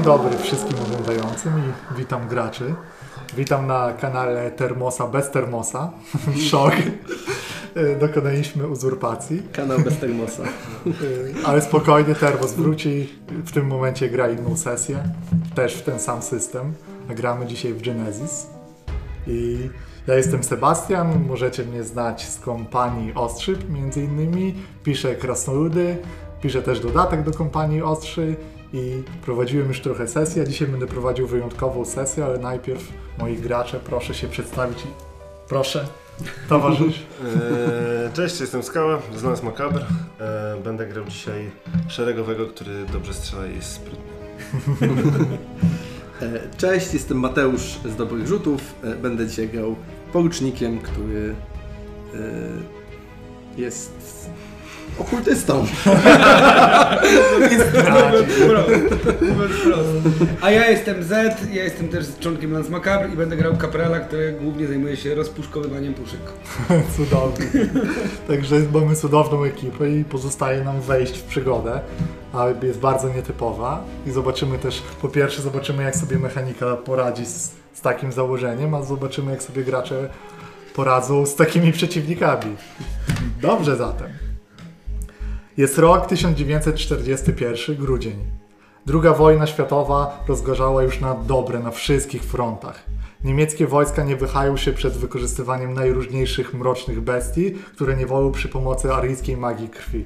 Dzień dobry wszystkim oglądającym i witam graczy. Witam na kanale Termosa bez Termosa. Szok. E, Dokonaliśmy uzurpacji. Kanał bez termosa. E, Ale spokojnie, Termos wróci. W tym momencie gra inną sesję. Też w ten sam system. Gramy dzisiaj w Genesis. I ja jestem Sebastian. Możecie mnie znać z kompanii Ostrzyp między innymi. Piszę krasnoludy. Piszę też dodatek do kompanii Ostrzy. I prowadziłem już trochę sesji, a dzisiaj będę prowadził wyjątkową sesję, ale najpierw moi gracze, proszę się przedstawić. Proszę, towarzysz. Eee, Cześć, jestem Skała, znam z Makabr. Eee, Będę grał dzisiaj szeregowego, który dobrze strzela i jest sprytny. E, Cześć, jestem Mateusz z Dobrych Rzutów. E, Będę dzisiaj grał porucznikiem, który e, jest okultystą. A ja jestem Z, ja jestem też członkiem Lance Macabre i będę grał kaprala, który głównie zajmuje się rozpuszkowywaniem puszek. Cudownie. Także mamy cudowną ekipę i pozostaje nam wejść w przygodę, a jest bardzo nietypowa. I zobaczymy też, po pierwsze zobaczymy jak sobie mechanika poradzi z, z takim założeniem, a zobaczymy jak sobie gracze poradzą z takimi przeciwnikami. Dobrze zatem. Jest rok 1941, grudzień. Druga wojna światowa rozgorzała już na dobre na wszystkich frontach. Niemieckie wojska nie wychają się przed wykorzystywaniem najróżniejszych mrocznych bestii, które niewolą przy pomocy aryjskiej magii krwi.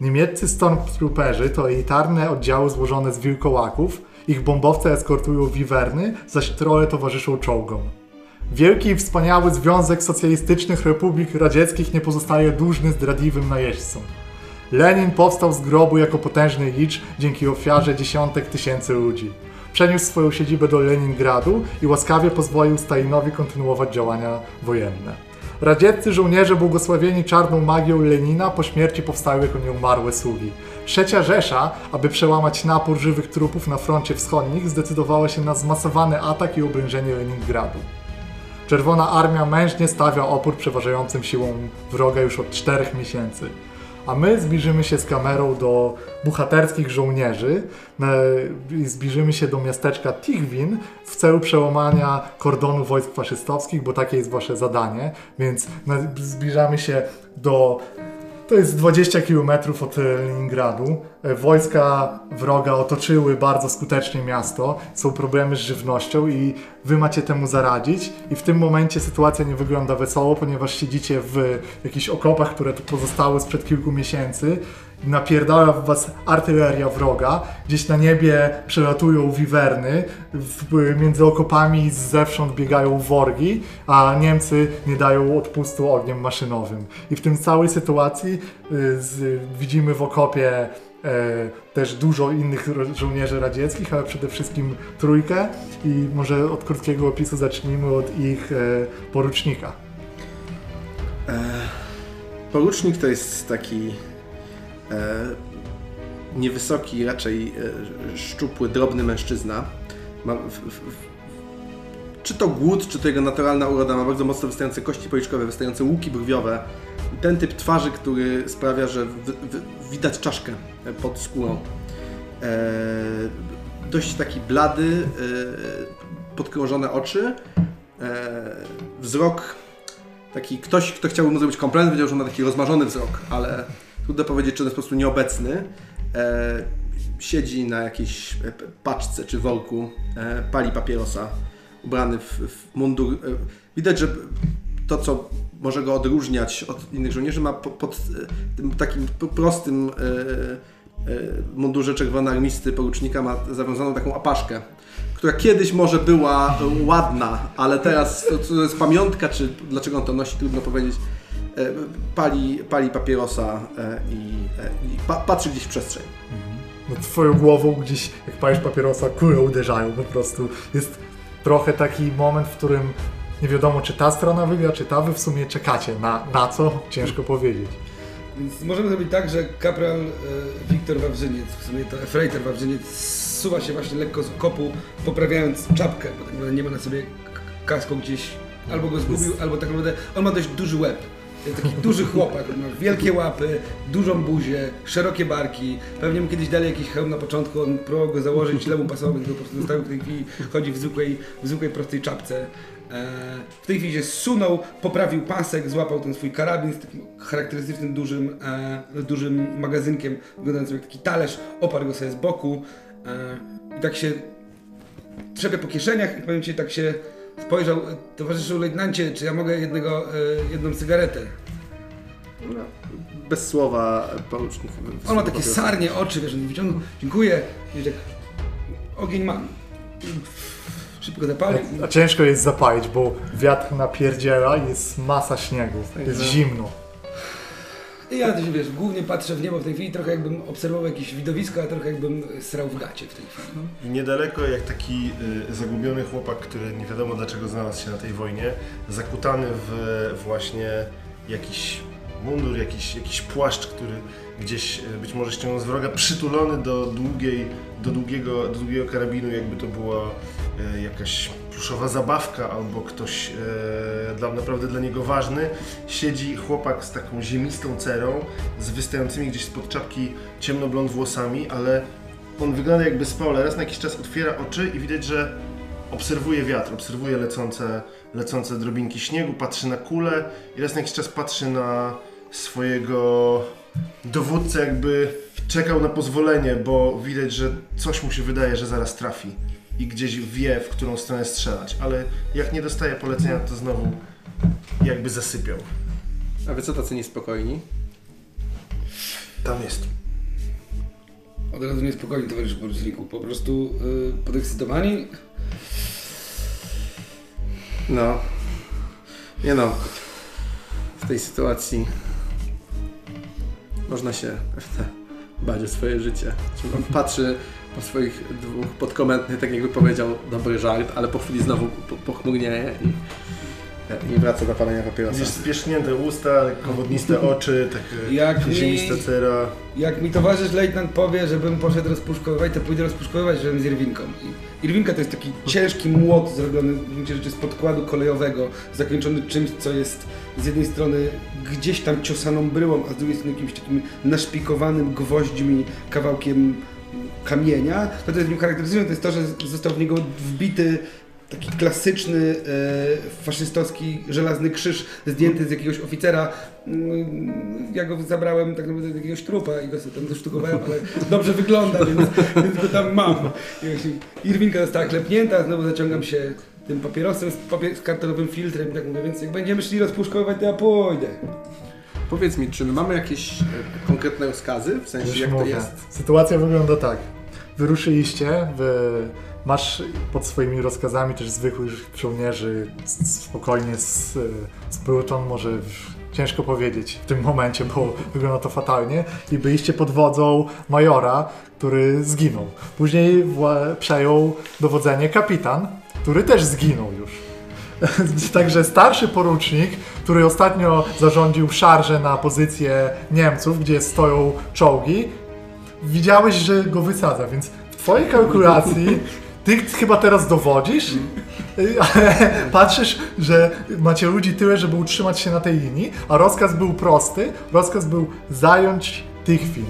Niemieccy Stormtrooperzy to elitarne oddziały złożone z wilkołaków, ich bombowce eskortują wiwerny, zaś trole towarzyszą czołgom. Wielki i wspaniały Związek Socjalistycznych Republik Radzieckich nie pozostaje dłużny zdradliwym najeźdźcom. Lenin powstał z grobu jako potężny licz dzięki ofiarze dziesiątek tysięcy ludzi. Przeniósł swoją siedzibę do Leningradu i łaskawie pozwolił Stalinowi kontynuować działania wojenne. Radzieccy żołnierze błogosławieni czarną magią Lenina po śmierci powstały jako nieumarłe sługi. Trzecia Rzesza, aby przełamać napór żywych trupów na froncie wschodnich, zdecydowała się na zmasowany atak i oblężenie Leningradu. Czerwona Armia mężnie stawia opór przeważającym siłą wroga już od czterech miesięcy. A my zbliżymy się z kamerą do bohaterskich żołnierzy e, i zbliżymy się do miasteczka Tichwin w celu przełamania kordonu wojsk faszystowskich, bo takie jest wasze zadanie. Więc zbliżamy się do to jest 20 km od Leningradu. E, Wojska wroga otoczyły bardzo skutecznie miasto. Są problemy z żywnością i wy macie temu zaradzić. I w tym momencie sytuacja nie wygląda wesoło, ponieważ siedzicie w jakichś okopach, które tu pozostały sprzed kilku miesięcy. Napierdala w was artyleria wroga. Gdzieś na niebie przelatują wiwerny. W, między okopami zewsząd biegają worgi, a Niemcy nie dają odpustu ogniem maszynowym. I w tym całej sytuacji y, z, widzimy w okopie e, też dużo innych żołnierzy radzieckich, ale przede wszystkim trójkę. I może od krótkiego opisu zacznijmy od ich e, porucznika. Porucznik to jest taki e, niewysoki, raczej e, szczupły, drobny mężczyzna. Ma, w, w, czy to głód, czy to jego naturalna uroda, ma bardzo mocno wystające kości policzkowe, wystające łuki brwiowe. Ten typ twarzy, który sprawia, że w, widać czaszkę e, pod skórą. E, dość taki blady, e, podkrążone oczy, e, wzrok taki ktoś, kto chciałby mu zrobić komplement, powiedział, że ma taki rozmarzony wzrok, ale trudno powiedzieć, czy on jest po prostu nieobecny. E, siedzi na jakiejś e, paczce czy worku, e, pali papierosa, ubrany w, w mundur. E, widać, że to, co może go odróżniać od innych żołnierzy, ma po, pod e, tym takim prostym e, mundurze czerwonoarmisty porucznika ma zawiązaną taką apaszkę, która kiedyś może była ładna, ale teraz to, to jest pamiątka, czy dlaczego on to nosi, trudno powiedzieć. E, Pali, pali papierosa e, i, e, i pa, patrzy gdzieś w przestrzeń. No twoją głową gdzieś, jak palisz papierosa, kule uderzają po prostu. Jest trochę taki moment, w którym nie wiadomo, czy ta strona wygra, czy ta, wy w sumie czekacie. Na, na co? Ciężko powiedzieć. Więc możemy zrobić tak, że kapral e, Wiktor Wawrzyniec, w sumie to Efreiter Wawrzyniec, zsuwa się właśnie lekko z kopu, poprawiając czapkę, bo tak naprawdę nie ma na sobie k- kasku gdzieś, albo go zgubił, albo tak naprawdę on ma dość duży łeb. Taki duży chłopak, ma wielkie łapy, dużą buzię, szerokie barki. Pewnie mu kiedyś dali jakiś hełm na początku, on próbował go założyć, źle mu pasował, więc go po prostu zostawił w tej chwili, chodzi w zwykłej, w zwykłej prostej czapce. E, W tej chwili się zsunął, poprawił pasek, złapał ten swój karabin z takim charakterystycznym dużym, e, dużym magazynkiem, wyglądającym jak taki talerz, oparł go sobie z boku e, i tak się trzepie po kieszeniach i powiem ci, tak się spojrzał, towarzyszu lejtnancie, czy ja mogę jednego, e, jedną cygaretę? No, Bez słowa porucznik. On ma takie sarnie oczy, wiesz, wyciągnął, dziękuję, i tak, ogień mam. Szybko zapalił. A ciężko jest zapalić, bo wiatr napierdziela i jest masa śniegu. Jest że- zimno. I ja też, wiesz, głównie patrzę w niebo w tej chwili, trochę jakbym obserwował jakieś widowisko, a trochę jakbym srał w gacie w tej chwili. I niedaleko jak taki y, zagubiony chłopak, który nie wiadomo dlaczego znalazł się na tej wojnie, zakutany w właśnie jakiś mundur, jakiś, jakiś płaszcz, który gdzieś y, być może ściągnął z wroga, przytulony do długiej, do długiego, do długiego karabinu, jakby to była y, jakaś pluszowa zabawka albo ktoś e, dla, naprawdę dla niego ważny. Siedzi chłopak z taką ziemistą cerą, z wystającymi gdzieś spod czapki ciemnoblond włosami, ale on wygląda jakby spał, ale raz na jakiś czas otwiera oczy i widać, że obserwuje wiatr, obserwuje lecące, lecące drobinki śniegu, patrzy na kulę i raz na jakiś czas patrzy na swojego dowódcę, jakby czekał na pozwolenie, bo widać, że coś mu się wydaje, że zaraz trafi i gdzieś wie, w którą stronę strzelać, ale jak nie dostaje polecenia, to znowu jakby zasypiał. A wy co tacy niespokojni? Tam jest. Od razu niespokojnie, towarzyszu poruczniku, po prostu yy, podekscytowani. No. Nie no. W tej sytuacji można się bać o swoje życie. On patrzy po swoich dwóch podkomendnych, tak jakby powiedział dobry żart, ale po chwili znowu po- pochmurnieje i, i wraca do palenia papierosa. Widzisz spiesznięte usta, lekko wodniste oczy, takie Jak mi- ziemista cera. Jak mi towarzysz lejtnant powie, żebym poszedł rozpuszkowywać, to pójdę rozpuszkowywać żebym z Irwinką. I Irwinka to jest taki ciężki młot zrobiony w gruncie rzeczy z podkładu kolejowego, zakończony czymś, co jest z jednej strony gdzieś tam ciosaną bryłą, a z drugiej strony jakimś takim naszpikowanym gwoźdźmi kawałkiem kamienia. To, co jest w nim charakterystyczne, to jest to, że został w niego wbity taki klasyczny e, faszystowski żelazny krzyż zdjęty z jakiegoś oficera. Mm, Ja go zabrałem tak naprawdę do jakiegoś trupa i go sobie tam dosztukowałem, ale dobrze wygląda, więc, więc go tam mam. Irwinka została klepnięta, znowu zaciągam się tym papierosem z, papier- z kartonowym filtrem i tak mówię, więc jak będziemy szli rozpuszkować, to ja pójdę. Powiedz mi, czy my mamy jakieś e, konkretne rozkazy? W sensie Już jak to jest? Sytuacja wygląda tak. Wyruszyliście, wy masz pod swoimi rozkazami też zwykłych żołnierzy spokojnie z, z Bruton, może ciężko powiedzieć w tym momencie, bo wygląda to fatalnie i byliście pod wodzą majora, który zginął. Później przejął dowodzenie kapitan, który też zginął już. Także starszy porucznik, który ostatnio zarządził szarże na pozycję Niemców, gdzie stoją czołgi, widziałeś, że go wysadza, więc w twojej kalkulacji ty chyba teraz dowodzisz, patrzysz, że macie ludzi tyle, żeby utrzymać się na tej linii, a rozkaz był prosty, rozkaz był zająć Tychwin,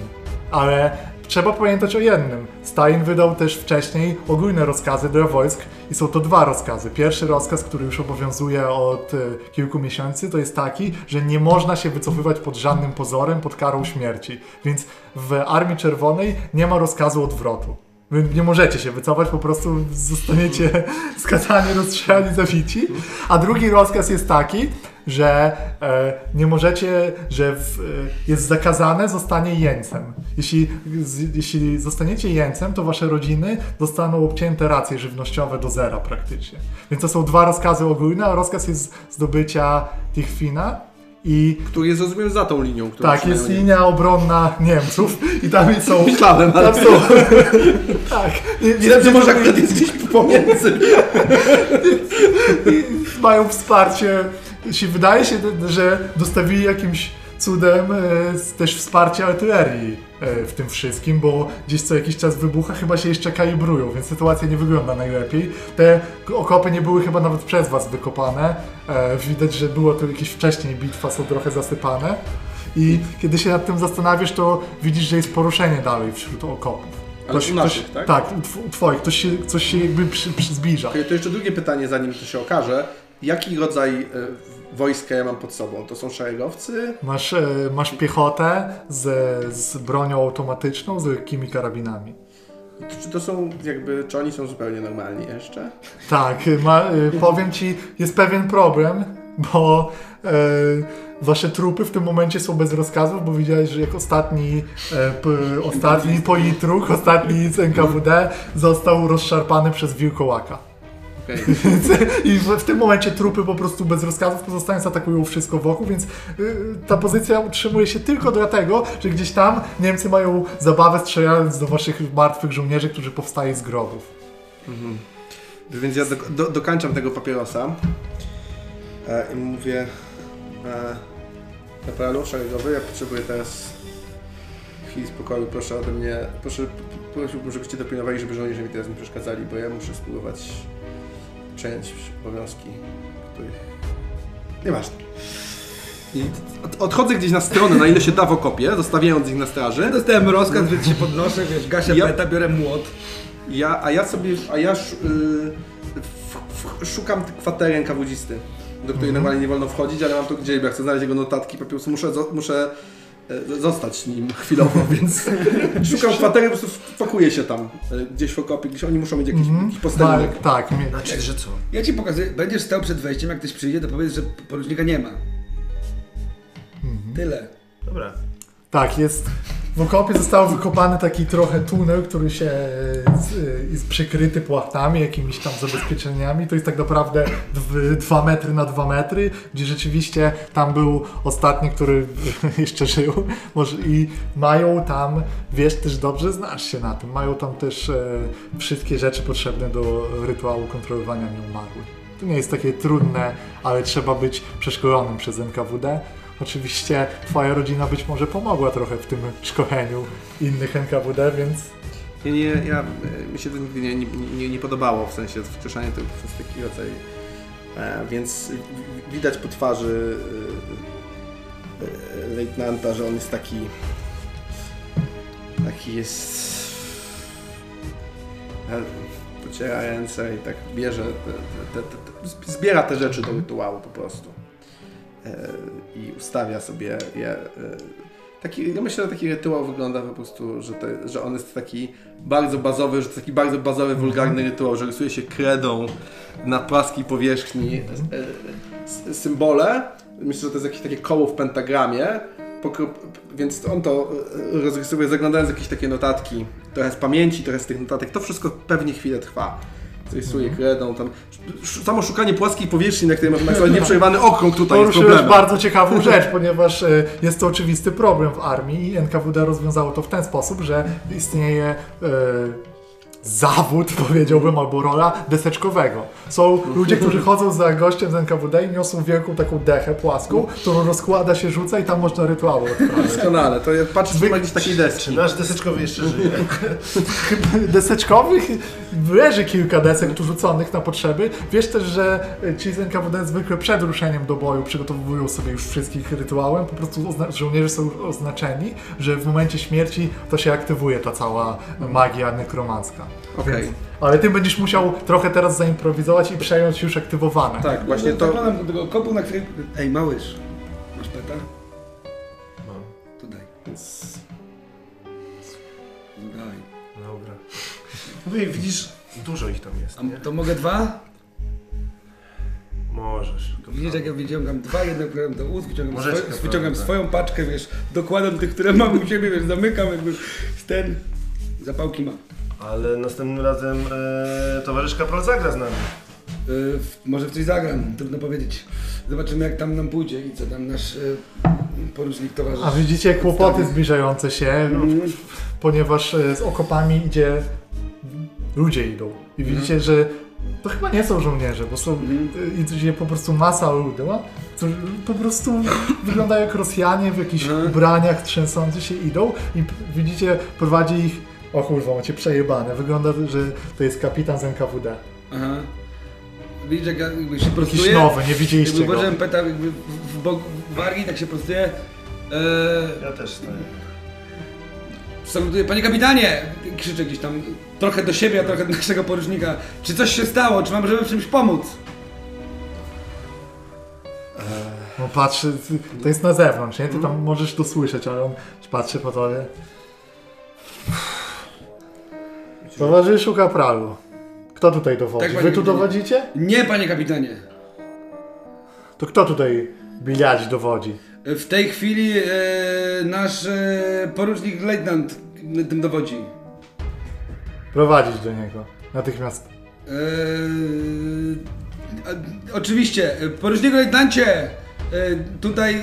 ale trzeba pamiętać o jednym. Stalin wydał też wcześniej ogólne rozkazy dla wojsk i są to dwa rozkazy. Pierwszy rozkaz, który już obowiązuje od y, kilku miesięcy, to jest taki, że nie można się wycofywać pod żadnym pozorem, pod karą śmierci. Więc w Armii Czerwonej nie ma rozkazu odwrotu. Wy nie możecie się wycofać, po prostu zostaniecie skazani, rozstrzelani, zabici. A drugi rozkaz jest taki, że e, nie możecie, że w, e, jest zakazane zostanie jeńcem. Jeśli, z, jeśli zostaniecie jeńcem, to wasze rodziny dostaną obcięte racje żywnościowe do zera praktycznie. Więc to są dwa rozkazy ogólne, a rozkaz jest zdobycia Tichwina i Który jest rozumiem za tą linią, tak, jest linia obronna Niemców i tam są... Myślałem, ale Tam są... tak. Nie, nie, Myślałem, że może akurat jest gdzieś pomiędzy. mają wsparcie. Jeśli wydaje się, że dostawili jakimś cudem e, też wsparcie artylerii e, w tym wszystkim, bo gdzieś co jakiś czas wybucha, chyba się jeszcze kalibrują, więc sytuacja nie wygląda najlepiej. Te okopy nie były chyba nawet przez was wykopane. E, Widać, że było to jakieś wcześniej bitwa, są trochę zasypane. I kiedy się nad tym zastanawiasz, to widzisz, że jest poruszenie dalej wśród okopów. Ale u naszych, tak? Tak, u tw- u twoich. Ktoś się, coś się jakby przy, przy zbliża. To jeszcze drugie pytanie, zanim to się okaże. Jaki rodzaj e, wojska ja mam pod sobą? To są szeregowcy? Masz, e, masz piechotę z, z bronią automatyczną, z lekkimi karabinami. Czy to są jakby, czy oni są zupełnie normalni jeszcze? Tak, ma, e, powiem ci, jest pewien problem, bo e, wasze trupy w tym momencie są bez rozkazów, bo widziałeś, że jak ostatni, e, p, ostatni politruch, ostatni z NKWD został rozszarpany przez wilkołaka. Okej. I w, w tym momencie trupy po prostu bez rozkazów pozostając atakują wszystko wokół, więc y, ta pozycja utrzymuje się tylko dlatego, że gdzieś tam Niemcy mają zabawę strzelając do waszych martwych żołnierzy, którzy powstają z grobów. Więc ja do, do, dokańczam tego papierosa e, i mówię e, Kapralu szeregowy, ja potrzebuję teraz chwili spokoju, proszę ode mnie, proszę, prosiłbym, żebyście dopilnowali, żeby żołnierze mi teraz nie przeszkadzali, bo ja muszę spróbować przejąć obowiązki, których... Nieważne. I od, odchodzę gdzieś na stronę, na ile się da w okopie, zostawiając ich na straży. Dostałem rozkaz, więc się podnoszę, wiesz, gaszę Ja- peta, biorę młot. Ja, a ja sobie, a ja sz, y, w, w, szukam kwatery NKWdzisty, do której normalnie nie wolno wchodzić, ale mam to gdzieś, bo ja chcę znaleźć jego notatki, po prostu muszę, muszę zostać nim chwilowo, więc szukam kwatery, po prostu wpakuję się tam, e, gdzieś w okopie, gdzieś oni muszą mieć jakiś, jakiś posterunek. Tak, tak. Znaczy, że co? Ja ci pokazuję, będziesz stał przed wejściem, jak ktoś przyjdzie, to powiedz, że porucznika nie ma. Tyle. Dobra. Tak, jest. W okopie został wykopany taki trochę tunel, który się e, jest przykryty płachtami, jakimiś tam zabezpieczeniami. To jest tak naprawdę 2 metry na 2 metry, gdzie rzeczywiście tam był ostatni, który jeszcze żył. I mają tam, wiesz, też dobrze znasz się na tym, mają tam też e, wszystkie rzeczy potrzebne do rytuału kontrolowania nieumarłych. To nie jest takie trudne, ale trzeba być przeszkolonym przez NKWD. Oczywiście twoja rodzina być może pomogła trochę w tym szkoleniu innych NKWD, więc Nie, nie, ja, mi się to nigdy nie, nie, nie, podobało, w sensie wkrzeszanie tego przez taki rodzaj, e, więc widać po twarzy e, e, lejtnanta, że on jest taki, taki jest, pociera i tak bierze, te, te, te, zbiera te rzeczy do rytuału po prostu i ustawia sobie je. E, taki, ja myślę, że taki rytuał wygląda po prostu, że, to, że on jest taki bardzo bazowy, że to taki bardzo bazowy, wulgarny rytuał, że rysuje się kredą na płaskiej powierzchni e, e, symbole. Myślę, że to jest jakieś takie koło w pentagramie. Więc on to e, rozrysowuje, zaglądając jakieś takie notatki, trochę z pamięci, trochę z tych notatek. To wszystko pewnie chwilę trwa. Rysuje kredą, tam samo szukanie płaskiej powierzchni, na której można narysować nieprzerwany okrąg tutaj jest poruszyłeś problemem. bardzo ciekawą rzecz, ponieważ e, jest to oczywisty problem w armii i NKWD rozwiązało to w ten sposób, że istnieje e, zawód, powiedziałbym, albo rola deseczkowego. Są ludzie, którzy chodzą za gościem z NKWD i niosą wielką taką dechę płaską, którą rozkłada się, rzuca i tam można rytuały odprawiać. Doskonale, to ja patrzę, czy ma jakieś takiej nasz deseczkowy jeszcze żyje? deseczkowych leży kilka desek tu rzuconych na potrzeby. Wiesz też, że ci z NKWD zwykle przed ruszeniem do boju przygotowują sobie już wszystkich rytuałem. Po prostu ozna- żołnierze są oznaczeni, że w momencie śmierci to się aktywuje ta cała magia nekromancka. Okej. Więc- Ale ty będziesz musiał trochę teraz zaimprowizować i przejąć już aktywowane. Tak, właśnie to... Zaglądam do tego kopu, na którym... Ej, małyż, masz peta? Mam. To daj. No daj. Dobra. No i widzisz, dużo ich tam jest, nie? A to mogę dwa? Możesz. Widzisz, jak ja wyciągam dwa, jedno wkładam do ust, wyciągam, Możecie, wyciągam prawda. swoją paczkę, wiesz, dokładam tych, które mam u siebie, wiesz, zamykam jakby w ten... Zapałki mam. Ale następnym razem e, towarzysz Kapral zagra z nami. Y, w, może w coś zagram, trudno powiedzieć. Zobaczymy jak tam nam pójdzie i co tam nasz y, porucznik towarzysz. A widzicie kłopoty zbliżające się, Mm. ponieważ e, z okopami idzie ludzie idą. I widzicie, że to chyba nie są żołnierze, bo są Mhm. y, idzie po prostu masa ludzi, no? co po prostu wyglądają jak Rosjanie w jakichś Mhm. ubraniach trzęsący się idą i p- widzicie, prowadzi ich, o kurwa, macie przejebane, wygląda, że to jest kapitan z NKWD. Aha. Widzisz, jak jakby się Jakiś prostuje. nowy, nie widzieliście Jakby go. włożyłem peta jakby w, bok wargi, tak się prostuje. Eee, Ja też tak. salutuję, panie kapitanie! Krzyczę gdzieś tam, trochę do siebie, a trochę do naszego porucznika. Czy coś się stało? Czy możemy w czymś pomóc? No patrzy, to jest na zewnątrz, nie? Ty tam możesz to słyszeć, ale on patrzy po tobie. Towarzyszu kapralu, kto tutaj dowodzi? Tak, Wy tu kapitanie. dowodzicie? Nie, panie kapitanie. To kto tutaj biliać dowodzi? W tej chwili e, nasz e, porucznik lejtnant tym dowodzi. Prowadzić do niego. Natychmiast. Eee, a, oczywiście, e, poruczniku lejtnancie, e, tutaj e,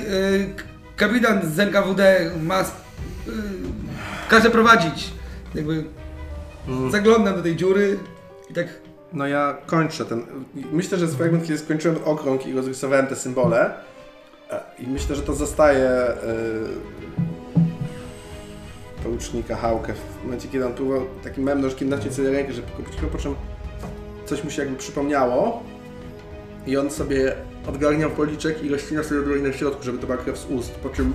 kapitan z NKWD ma, e, każe prowadzić. Jakby zaglądam do tej dziury i tak, No ja kończę ten. Myślę, że jest fragment, kiedy skończyłem okrąg i rozrysowałem te symbole. E, I myślę, że to zostaje yy, porucznika Hałkę w momencie, kiedy on próbował takim małym nożkiem naciąć sobie rękę, żeby kupić po czym coś mu się jakby przypomniało. I on sobie odgarniał policzek i rozcina sobie dłoń na środku, żeby to była krew z ust, po czym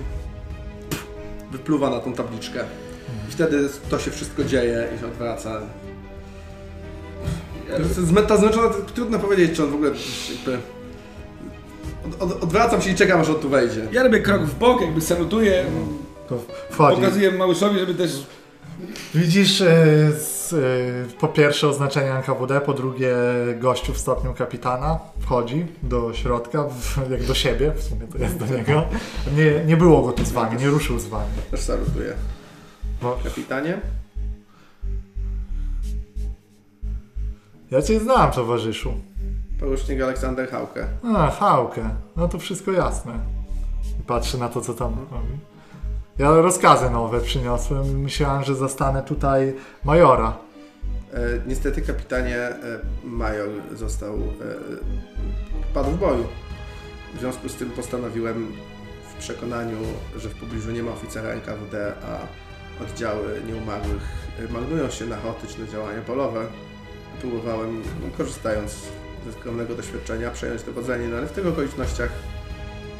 wypluwa na tą tabliczkę. I wtedy to się wszystko dzieje i się odwraca. Z meta zmęczona, trudno powiedzieć, czy on w ogóle jakby... Od, od, odwracam się i czekam, aż on tu wejdzie. ja robię krok w bok, jakby salutuję, To wchodzi. pokazuję Małyszowi, żeby też Widzisz e, z, e, po pierwsze oznaczenie NKWD, po drugie gościu w stopniu kapitana wchodzi do środka, w, jak do siebie, w sumie to jest do niego. Nie, nie było go tu z wami, nie ruszył z wami. Też salutuję. No, Kapitanie? ja cię znam, towarzyszu. Porucznik Aleksander Hałkę. A, Hałkę. No to wszystko jasne. Patrzę na to, co tam robi. Ja rozkazy nowe przyniosłem. Myślałem, że zastanę tutaj majora. E, niestety, kapitanie, e, major został... E, padł w boju. W związku z tym postanowiłem w przekonaniu, że w pobliżu nie ma oficera NKWD, a oddziały nieumarłych e, marnują się na chaotyczne działania polowe. Próbowałem, korzystając ze skromnego doświadczenia, przejąć dowodzenie, no ale w tych okolicznościach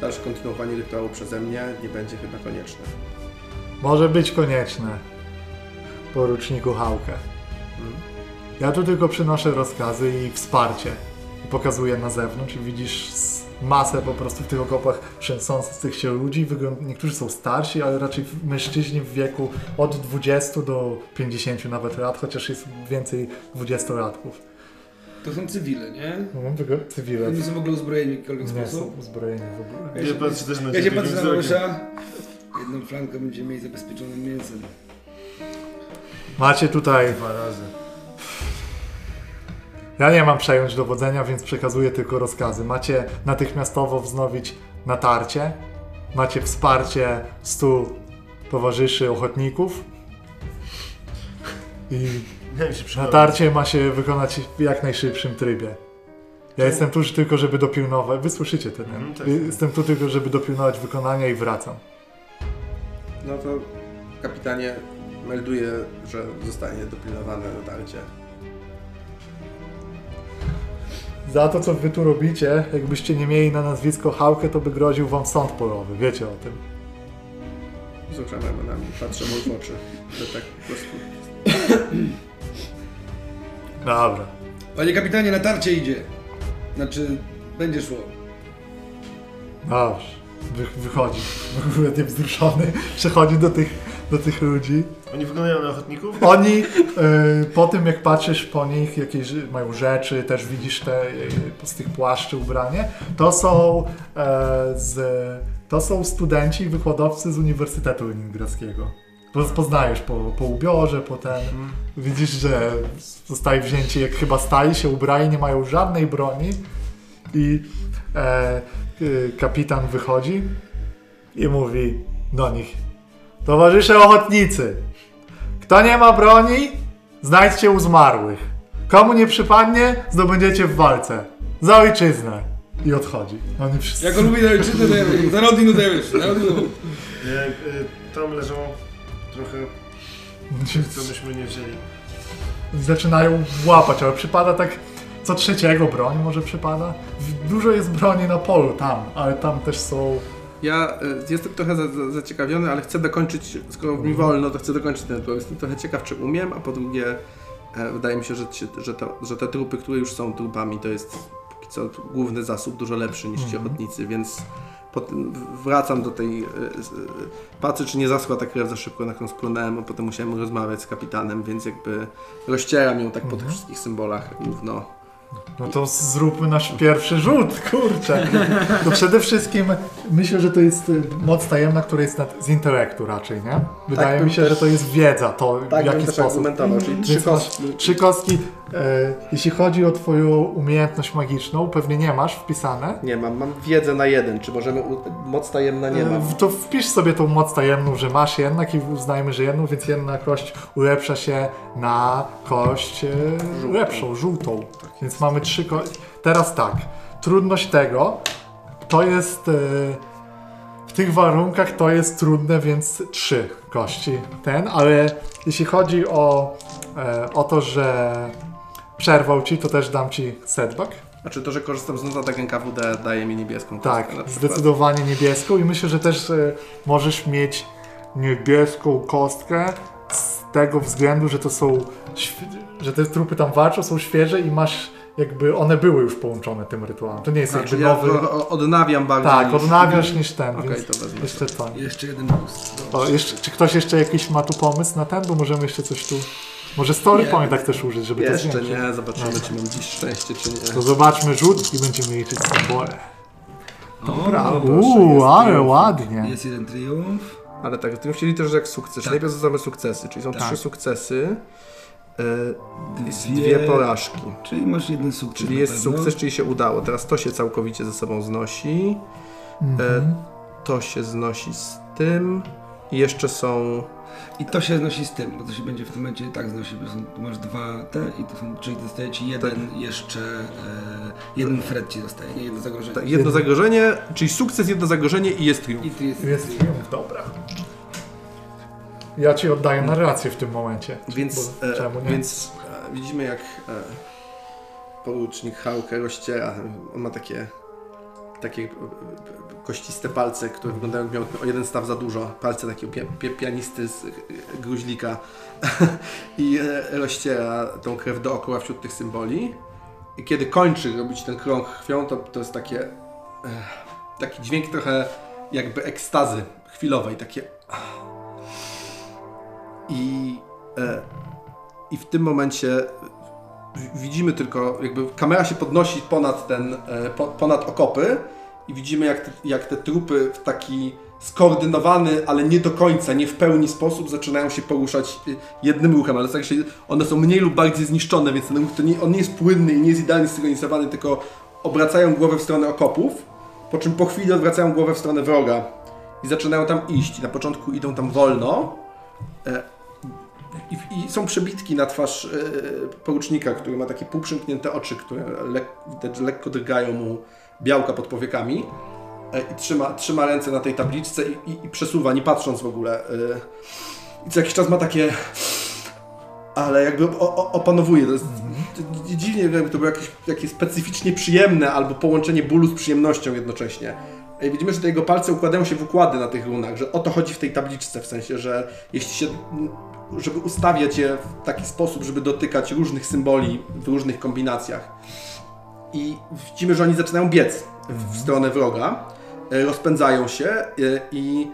dalsze kontynuowanie rytuału przeze mnie nie będzie chyba konieczne. Może być konieczne. Poruczniku Hałkę. Ja tu tylko przynoszę rozkazy i wsparcie. Pokazuję na zewnątrz i widzisz masę po prostu w tych okopach trzęsących się ludzi. Wygląd... Niektórzy są starsi, ale raczej mężczyźni w wieku od 20 do 50 nawet lat, chociaż jest więcej 20-latków. To są cywile, nie? No, tylko cywile. Oni są w ogóle uzbrojeni w jakikolwiek Nie są sposób. uzbrojeni w ogóle. Ja Nie się- patrzę też na Ja się patrzę na. Małysza. Jedną flankę będzie mieli zabezpieczonym mięsem. Macie tutaj Dwa razy. Ja nie mam przejąć dowodzenia, więc przekazuję tylko rozkazy. Macie natychmiastowo wznowić natarcie. Macie wsparcie 100 towarzyszy ochotników. I natarcie ma się wykonać w jak najszybszym trybie. Ja jestem tu tylko, żeby dopilnować. Wy słyszycie ten. Mhm, nie? tak. Jestem tu tylko, żeby dopilnować wykonania i wracam. No to kapitanie melduje, że zostanie dopilnowane dotarcie. Za to, co wy tu robicie, jakbyście nie mieli na nazwisko Hałkę, to by groził wam sąd polowy. Wiecie o tym. Wzruszam ramionami, patrzę mu w oczy, że tak po prostu... Dobra. Panie kapitanie, natarcie idzie. Znaczy, będzie szło. Dobrze. Wy, wychodzi. W ogóle nie wzruszony. Przechodzi do tych, do tych ludzi. Oni wyglądają na ochotników? Oni, y, po tym jak patrzysz po nich, jakieś mają rzeczy, też widzisz te y, z tych płaszczy ubranie, to są, e, z, to są studenci i wykładowcy z Uniwersytetu Leningradzkiego. Po- Poznajesz po, po ubiorze, po ten. Widzisz, że zostali wzięci, jak chyba stali się ubrani, nie mają żadnej broni i kapitan wychodzi i mówi do nich Towarzysze ochotnicy, kto nie ma broni, znajdźcie u zmarłych. Komu nie przypadnie, zdobędziecie w walce. Za ojczyznę. I odchodzi. Oni wszyscy... Jak on lubi na ojczyznę, to ja wiem. Za rodzinę to ja wiesz. Za e, tam leżą trochę, co byśmy nie wzięli. zaczynają łapać, ale przypada tak co trzeciego broń może przypada. Dużo jest broni na polu tam, ale tam też są... Ja y, jestem trochę za, za, zaciekawiony, ale chcę dokończyć, skoro mi wolno, to chcę dokończyć ten tutor. Jestem trochę ciekaw, czy umiem, a po drugie e, wydaje mi się, że, że, to, że te trupy, które już są trupami, to jest póki co główny zasób dużo lepszy niż ci ochotnicy, więc wracam do tej... y, patrzę, czy nie zaschła ta krew za szybko, na którą spłynąłem, a potem musiałem rozmawiać z kapitanem, więc jakby rozcieram ją tak po tych wszystkich symbolach równo. No to zróbmy nasz pierwszy rzut, kurczę. To przede wszystkim myślę, że to jest y, moc tajemna, która jest z intelektu raczej, nie? Wydaje bym mi się, że to jest wiedza, to Tak w jaki też sposób. argumentował, czyli trzy kostki. Trzy kostki. E, jeśli chodzi o twoją umiejętność magiczną, pewnie nie masz wpisane. Nie mam, mam wiedzę na jeden, czy możemy... Moc tajemna nie mam. E, To wpisz sobie tą moc tajemną, że masz jednak i uznajmy, że jedną, więc jedna kość ulepsza się na kość e, lepszą, żółtą. Więc mamy trzy kości. Teraz tak, trudność tego to jest w tych warunkach to jest trudne, więc trzy kości ten, ale jeśli chodzi o, o to, że przerwał ci, to też dam ci setback. Znaczy to, że korzystam z notatek NKWD daje mi niebieską Tak, zdecydowanie niebieską i myślę, że też e, możesz mieć niebieską kostkę z tego względu, że to są, że te trupy tam walczą, są świeże i masz jakby one były już połączone tym rytuałem. To nie jest Znaczy jakby ja nowy. odnawiam bardziej Tak, niż... odnawiasz niż ten, Okej, więc to wezmę. jeszcze to. Jeszcze jeden boost. O, jeszcze, czy ktoś jeszcze jakiś ma tu pomysł na ten, bo możemy jeszcze coś tu... Może story Nie. point tak też użyć, żeby to Jeszcze zwiększyć. nie, zobaczymy czy mam dziś szczęście czy nie. To zobaczmy rzut i będziemy liczyć symbole. Dobra, uuu, ale ładnie. Jest jeden triumf. Ale tak, ty chcieli też jak sukces. Tak. Najpierw same sukcesy, czyli są Tak. trzy sukcesy. E, Dwie- dwie porażki. Czyli masz jeden sukces. Czyli jest pewno. sukces, czyli się udało. Teraz to się całkowicie ze sobą znosi. Mhm. E, to się znosi z tym. I jeszcze są. I to się znosi z tym, bo to się będzie w tym momencie tak znosi, bo są, tu masz dwa te i to są, czyli dostaje ci jeden jeszcze, e, jeden Fred ci dostaje, nie jedno zagrożenie. Tak, jedno zagrożenie, czyli sukces, jedno zagrożenie i jest triumf. I jest, Jest triumf, dobra. Ja ci oddaję narrację w tym momencie. Więc, Bo e, czemu nie? więc e, widzimy jak e, porucznik Hałkę rozciera. On ma takie, takie kościste palce, które wyglądają jakby miał o jeden staw za dużo. Palce takiego pia, pia, pianisty z e, gruźlika. I e, rozciera tą krew dookoła wśród tych symboli. I kiedy kończy robić ten krąg krwią, to, to jest takie e, taki dźwięk trochę jakby ekstazy chwilowej, takie i, e, I w tym momencie widzimy tylko, jakby kamera się podnosi ponad ten, e, po, ponad okopy i widzimy jak te, jak te trupy w taki skoordynowany, ale nie do końca, nie w pełni sposób zaczynają się poruszać y, jednym ruchem, ale tak się, one są mniej lub bardziej zniszczone, więc ten ruch to nie, on nie jest płynny i nie jest idealnie synchronizowany, tylko obracają głowę w stronę okopów, po czym po chwili odwracają głowę w stronę wroga i zaczynają tam iść. Na początku idą tam wolno, e, i, I są przebitki na twarz e, porucznika, który ma takie półprzymknięte oczy, które lek, widać, lekko drgają mu białka pod powiekami. E, I trzyma, trzyma ręce na tej tabliczce i, i, i przesuwa, nie patrząc w ogóle. E, I co jakiś czas ma takie. Ale jakby opanowuje. To jest dziwnie, wiem, to było jakieś, jakieś specyficznie przyjemne albo połączenie bólu z przyjemnością jednocześnie. I widzimy, że te jego palce układają się w układy na tych runach, że o to chodzi w tej tabliczce, w sensie, że jeśli się żeby ustawiać je w taki sposób, żeby dotykać różnych symboli w różnych kombinacjach. I widzimy, że oni zaczynają biec w, w stronę wroga, e, rozpędzają się e, i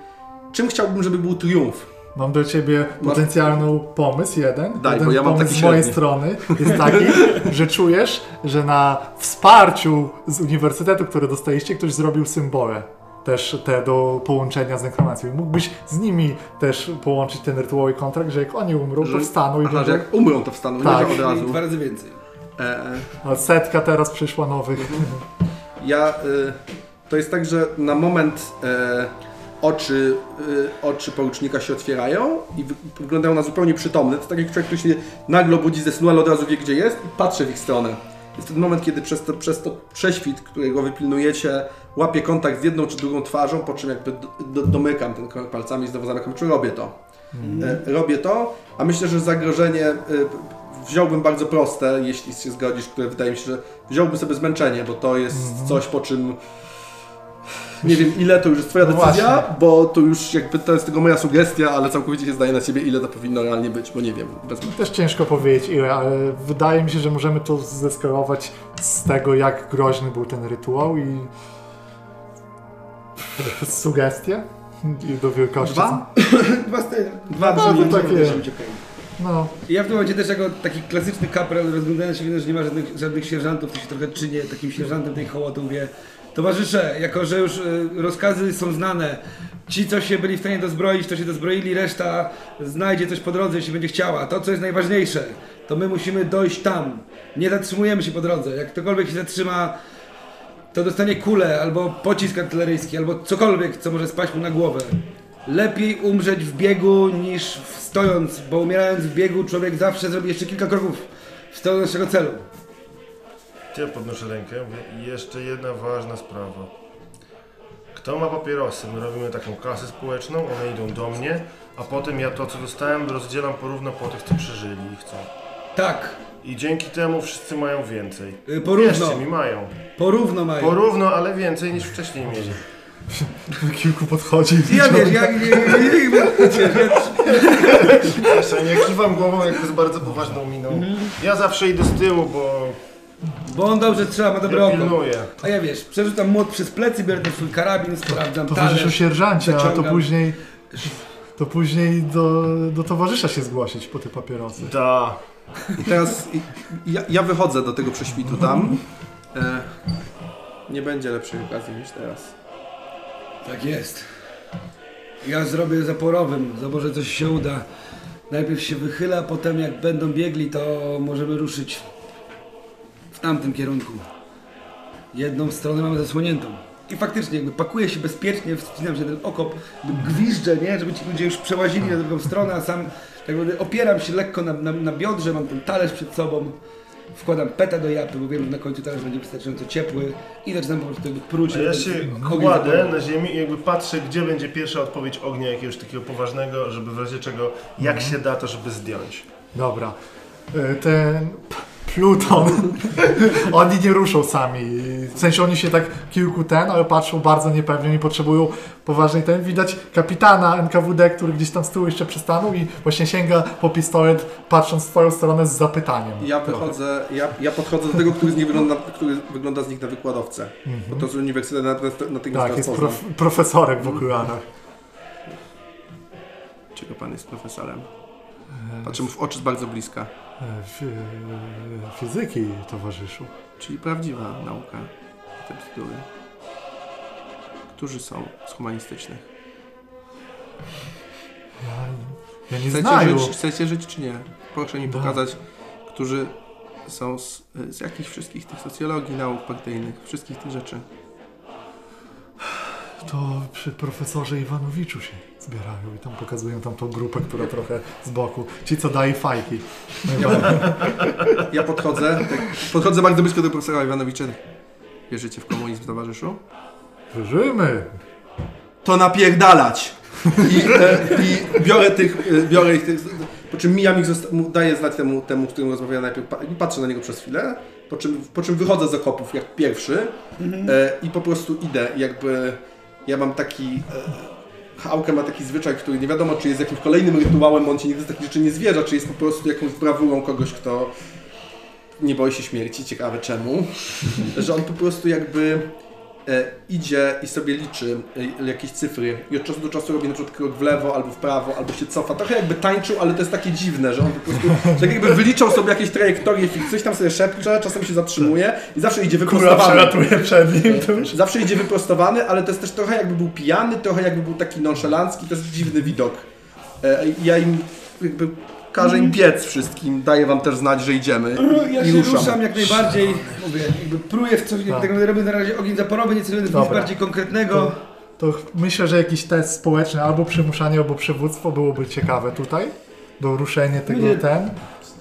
czym chciałbym, żeby był triumf? Mam do ciebie potencjalny pomysł jeden. Daj, jeden bo ja mam pomysł taki z mojej średni. strony jest taki, że czujesz, że na wsparciu z uniwersytetu, które dostaliście, ktoś zrobił symbole. Też te do połączenia z nekromacją. Mógłbyś z nimi też połączyć ten rytuał i kontrakt, że jak oni umrą, to wstaną i Aha, że będą... jak umrą, to wstaną, Tak. nie że od razu. Dwa razy więcej. A setka teraz przyszła nowych. ja, e, to jest tak, że na moment e, oczy, y, oczy porucznika się otwierają i wy- wyglądają na zupełnie przytomne. To tak jak człowiek, który się nagle budzi ze snu, ale od razu wie gdzie jest i patrzy w ich stronę. Jest ten moment, kiedy przez to, przez to prześwit, którego wy pilnujecie, łapie kontakt z jedną czy drugą twarzą, po czym jakby do, do, domykam ten krok palcami i znowu zamykam, czy robię to. E, robię to, a myślę, że zagrożenie e, wziąłbym bardzo proste, jeśli się zgodzisz, które wydaje mi się, że wziąłbym sobie zmęczenie, bo to jest coś, po czym nie wiem ile to już jest twoja No decyzja, właśnie. bo to już jakby to jest tylko moja sugestia, ale całkowicie się zdaje na ciebie ile to powinno realnie być, bo nie wiem, bez Też ciężko powiedzieć ile, ale wydaje mi się, że możemy to zeskalować z tego, jak groźny był ten rytuał i sugestie i do wielkości. Dwa? Dwa styl. Dwa No, brzmi. to takie. No, Ja w tym momencie też jako taki klasyczny kapral rozglądany się widzę, że nie ma żadnych, żadnych sierżantów, to się trochę czynię takim sierżantem tej hołoty, mówię Towarzysze, jako że już y, rozkazy są znane, ci co się byli w stanie dozbroić, to się dozbroili, reszta znajdzie coś po drodze, jeśli będzie chciała. To co jest najważniejsze, to my musimy dojść tam. Nie zatrzymujemy się po drodze. Jak ktokolwiek się zatrzyma, to dostanie kulę, albo pocisk artyleryjski, albo cokolwiek, co może spaść mu na głowę. Lepiej umrzeć w biegu niż stojąc, bo umierając w biegu człowiek zawsze zrobi jeszcze kilka kroków w stronę naszego celu. Ja podnoszę rękę mówię, i jeszcze jedna ważna sprawa. Kto ma papierosy? My robimy taką kasę społeczną, one idą do mnie, a potem ja to co dostałem rozdzielam porówno po tych co przeżyli i chcą. Tak, I dzięki temu wszyscy mają więcej. y, porówno, Wierzcie mi, mają. porówno mają. Porówno, ale więcej niż wcześniej mieli. Kilku podchodzi i Ja wiesz, jak nie, nie, nie, nie, wiesz, ja, Jeszcze nie kiwam głową jak jest bardzo poważną miną. Ja zawsze idę z tyłu, bo bo on dobrze trzyma, ma dobre ja oko. A ja wiesz, przerzucam młot przez plecy, biorę ten swój karabin, sprawdzam Towarzyszu talerz. sierżancie, a to później to później do, do towarzysza się zgłosić po te papierosy. Da. I teraz ja, ja wychodzę do tego prześwitu tam. E, nie będzie lepszej okazji niż teraz. Tak jest. Ja zrobię zaporowym, zobaczę coś się uda. Najpierw się wychyla, potem jak będą biegli, to możemy ruszyć w tamtym kierunku. Jedną stronę mamy zasłoniętą. I faktycznie jakby pakuję się bezpiecznie, wcinam się ten okop, jakby gwiżdżę, nie? żeby ci ludzie już przełazili na drugą stronę, a sam tak naprawdę opieram się lekko na, na, na biodrze, mam ten talerz przed sobą, wkładam peta do japy, bo wiem, że na końcu talerz będzie wystarczająco ciepły i zaczynam po prostu jakby pruć. A ja się kładę na ziemi i jakby patrzę, gdzie będzie pierwsza odpowiedź ognia jakiegoś takiego poważnego, żeby w razie czego, jak się da, to żeby zdjąć. Dobra. Y, Ten Pluton, oni nie ruszą sami. W sensie oni się tak kilku ten, ale patrzą bardzo niepewnie i potrzebują poważnej ten. Widać kapitana NKWD, który gdzieś tam z tyłu jeszcze przystanął i właśnie sięga po pistolet, patrząc w twoją stronę z zapytaniem. Ja Trochę. wychodzę, ja, ja podchodzę do tego, który z nich wygląda, który wygląda z nich na wykładowcę. Bo to z uniwersytetu natychmiast natychmiast Tak, jest prof, profesorek w okularach. Czego pan jest profesorem? Patrzę mu w oczy z bardzo bliska. E, Fi, fizyki, towarzyszu. Czyli prawdziwa nauka. Te bzdury. Którzy są z humanistycznych? Ja, ja nie Chcecie znają. żyć, chcecie żyć czy nie? Proszę mi pokazać, którzy są z, z jakich wszystkich tych socjologii, nauk partyjnych, wszystkich tych rzeczy. To przy profesorze Iwanowiczu się zbierają i tam pokazują tam tą grupę, która trochę z boku. Ci, co daje fajki. Ja podchodzę, tak, podchodzę bardzo blisko do profesora Iwanowicza. Wierzycie w komunizm, towarzyszu? Żyjmy! to napierdalać. I, e, i biorę tych, e, biorę ich, tych, po czym mijam ich, daję znać temu, temu, z którym rozmawiałem najpierw, pa- i patrzę na niego przez chwilę, po czym, po czym wychodzę z okopów jak pierwszy e, i po prostu idę, jakby ja mam taki, Hałkę ma taki zwyczaj, który nie wiadomo, czy jest jakimś kolejnym rytuałem, on ci nigdy z takich rzeczy nie zwierza, czy jest po prostu jakąś brawurą kogoś, kto nie boi się śmierci, ciekawe czemu, że on po prostu jakby idzie i sobie liczy e, jakieś cyfry i od czasu do czasu robi na przykład krok w lewo albo w prawo, albo się cofa. Trochę jakby tańczył, ale to jest takie dziwne, że on po prostu tak jakby wyliczał sobie jakieś trajektorie, coś tam sobie szepcze, czasem się zatrzymuje i zawsze idzie wyprostowany. przelatuje przed nim. Już... Zawsze idzie wyprostowany, ale to jest też trochę jakby był pijany, trochę jakby był taki nonszalancki, to jest dziwny widok. E, ja im jakby każę im biec wszystkim, daję wam też znać, że idziemy Ja i się ruszam. ruszam jak najbardziej, mówię, jakby pruję w coś, Tak. tak. robię na razie ogień zaporowy, nie celuję nic bardziej konkretnego. to ch- myślę, że jakiś test społeczny, albo przymuszanie, albo przywództwo byłoby ciekawe tutaj. Do ruszenia tego Nie, ten.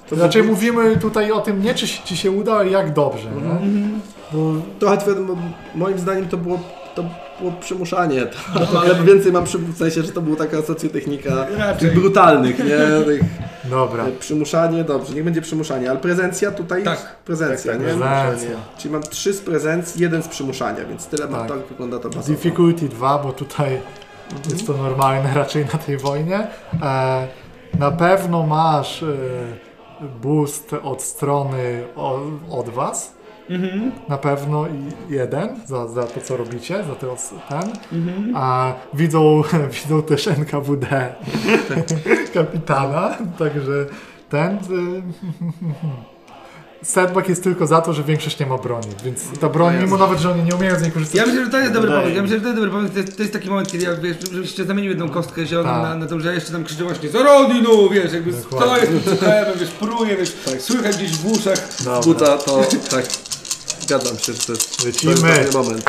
To Raczej by- mówimy tutaj o tym nie, czy ci się uda, ale jak dobrze. Mhm. Bo Trochę wiadomo, moim zdaniem to było, to było przymuszanie. To, ja więcej mam przy, w sensie, że to była taka socjotechnika Raczej. tych brutalnych, nie? Tych, dobra. e, przymuszanie, dobrze, niech będzie przymuszanie, ale prezencja tutaj Tak. jest prezencja, Tak, tak, nie? Prezencja. Czyli mam trzy z prezencji, jeden z przymuszania, więc tyle mam, Tak. tak wygląda to bazowo. Difficulty 2, bo tutaj jest to normalne raczej na tej wojnie. E, na pewno masz e, boost od strony o, od was. Na pewno i jeden za, za to, co robicie, za to, ten. A widzą, widzą też NKWD kapitana, także ten. y, Setback jest tylko za to, że większość nie ma broni, więc ta broń, mimo nawet, że oni nie umieją z niej korzystać, Ja myślę, że to jest dobry pomysł. Ja myślę, że to jest dobry pomysł. To jest, to jest taki moment, kiedy ja wiesz, żebyście zamienił jedną kostkę zieloną Tak. na, na to, że ja jeszcze tam krzyczę właśnie Zarodinu, wiesz, jakby Dokładnie. z tym chlebem, wiesz, pruję, wiesz, słychać gdzieś w uszach. Dobra. Buta to tak. Zgadzam się, że to jest, to Lecimy. jest dobry moment.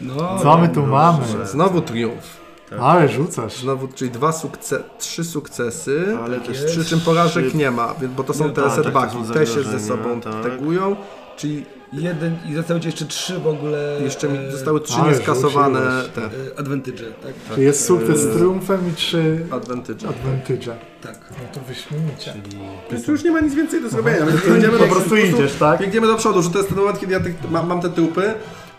No, Co my tu mamy? Znowu triumf. Ale rzucasz. Znowu, czyli dwa sukce trzy sukcesy, Ale też przy czym porażek nie ma, więc- bo to są te tak, tak, setbacki, są te się ze sobą tak. tegują, czyli jeden i zostały ci jeszcze trzy w ogóle jeszcze mi e, zostały trzy nieskasowane te e, advantage, tak? Czyli jest sukces z triumfem i trzy advantage. advantage. Tak. No to wyśmienicie. Więc tu już nie ma nic więcej do zrobienia, będziemy Po prostu idziesz, tak? Biegniemy do przodu, że to jest ten moment, kiedy ja tych, mam, mam te trupy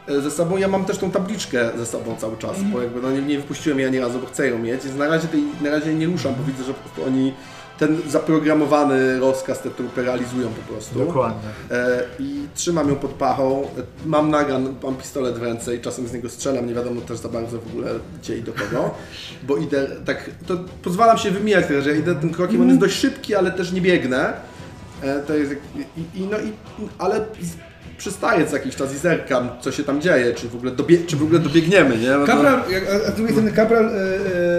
e, ze sobą, ja mam też tą tabliczkę ze sobą cały czas, bo jakby no nie, nie wypuściłem jej ani razu, bo chcę ją mieć, więc na razie, tej, na razie nie ruszam, bo widzę, że po prostu oni ten zaprogramowany rozkaz te trupy realizują po prostu. Dokładnie. E, I trzymam ją pod pachą, mam nagan, mam pistolet w ręce i czasem z niego strzelam, nie wiadomo też za bardzo w ogóle gdzie i do kogo, bo idę tak, to pozwalam się wymijać teraz, że ja idę tym krokiem, on jest dość szybki, ale też nie biegnę. E, To jest, i, i, no i, ale przystaję co jakiś czas i zerkam, co się tam dzieje, czy w ogóle, dobie, czy w ogóle dobiegniemy, nie? No to- Kapral, jak, a, z drugiej strony Kapral e,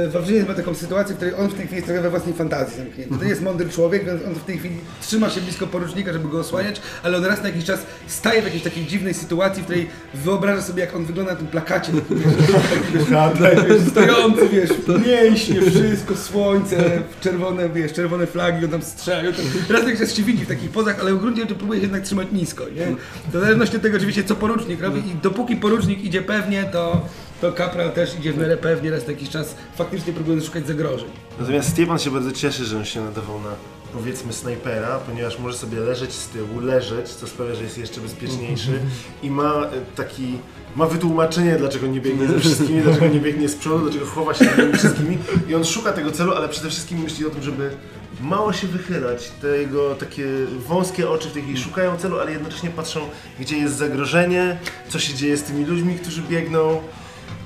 e, Wawrzyniec ma taką sytuację, w której on w tej chwili jest trochę we własnej fantazji zamknięty. To nie jest mądry człowiek, więc on w tej chwili trzyma się blisko porucznika, żeby go osłaniać, ale on raz na jakiś czas staje w jakiejś takiej dziwnej sytuacji, w której wyobraża sobie, jak on wygląda na tym plakacie, stojący, wiesz, mięśnie, wszystko, słońce, czerwone, wiesz, czerwone flagi, on tam strzela. Raz na jakiś czas się widzi w takich pozach, ale w gruncie rzeczy próbuje się jednak trzymać nisko, nie? W zależności od tego oczywiście, co porucznik robi i dopóki porucznik idzie pewnie, to, to kapral też idzie w miarę pewnie, raz na jakiś czas faktycznie próbuje szukać zagrożeń. Natomiast Stepan się bardzo cieszy, że on się nadawał na powiedzmy snajpera, ponieważ może sobie leżeć z tyłu, leżeć, co sprawia, że jest jeszcze bezpieczniejszy i ma e, taki ma wytłumaczenie, dlaczego nie biegnie ze wszystkimi, dlaczego nie biegnie z przodu, dlaczego chowa się za tymi wszystkimi i on szuka tego celu, ale przede wszystkim myśli o tym, żeby mało się wychylać. Te jego takie wąskie oczy w tej chwili szukają celu, ale jednocześnie patrzą, gdzie jest zagrożenie, co się dzieje z tymi ludźmi, którzy biegną.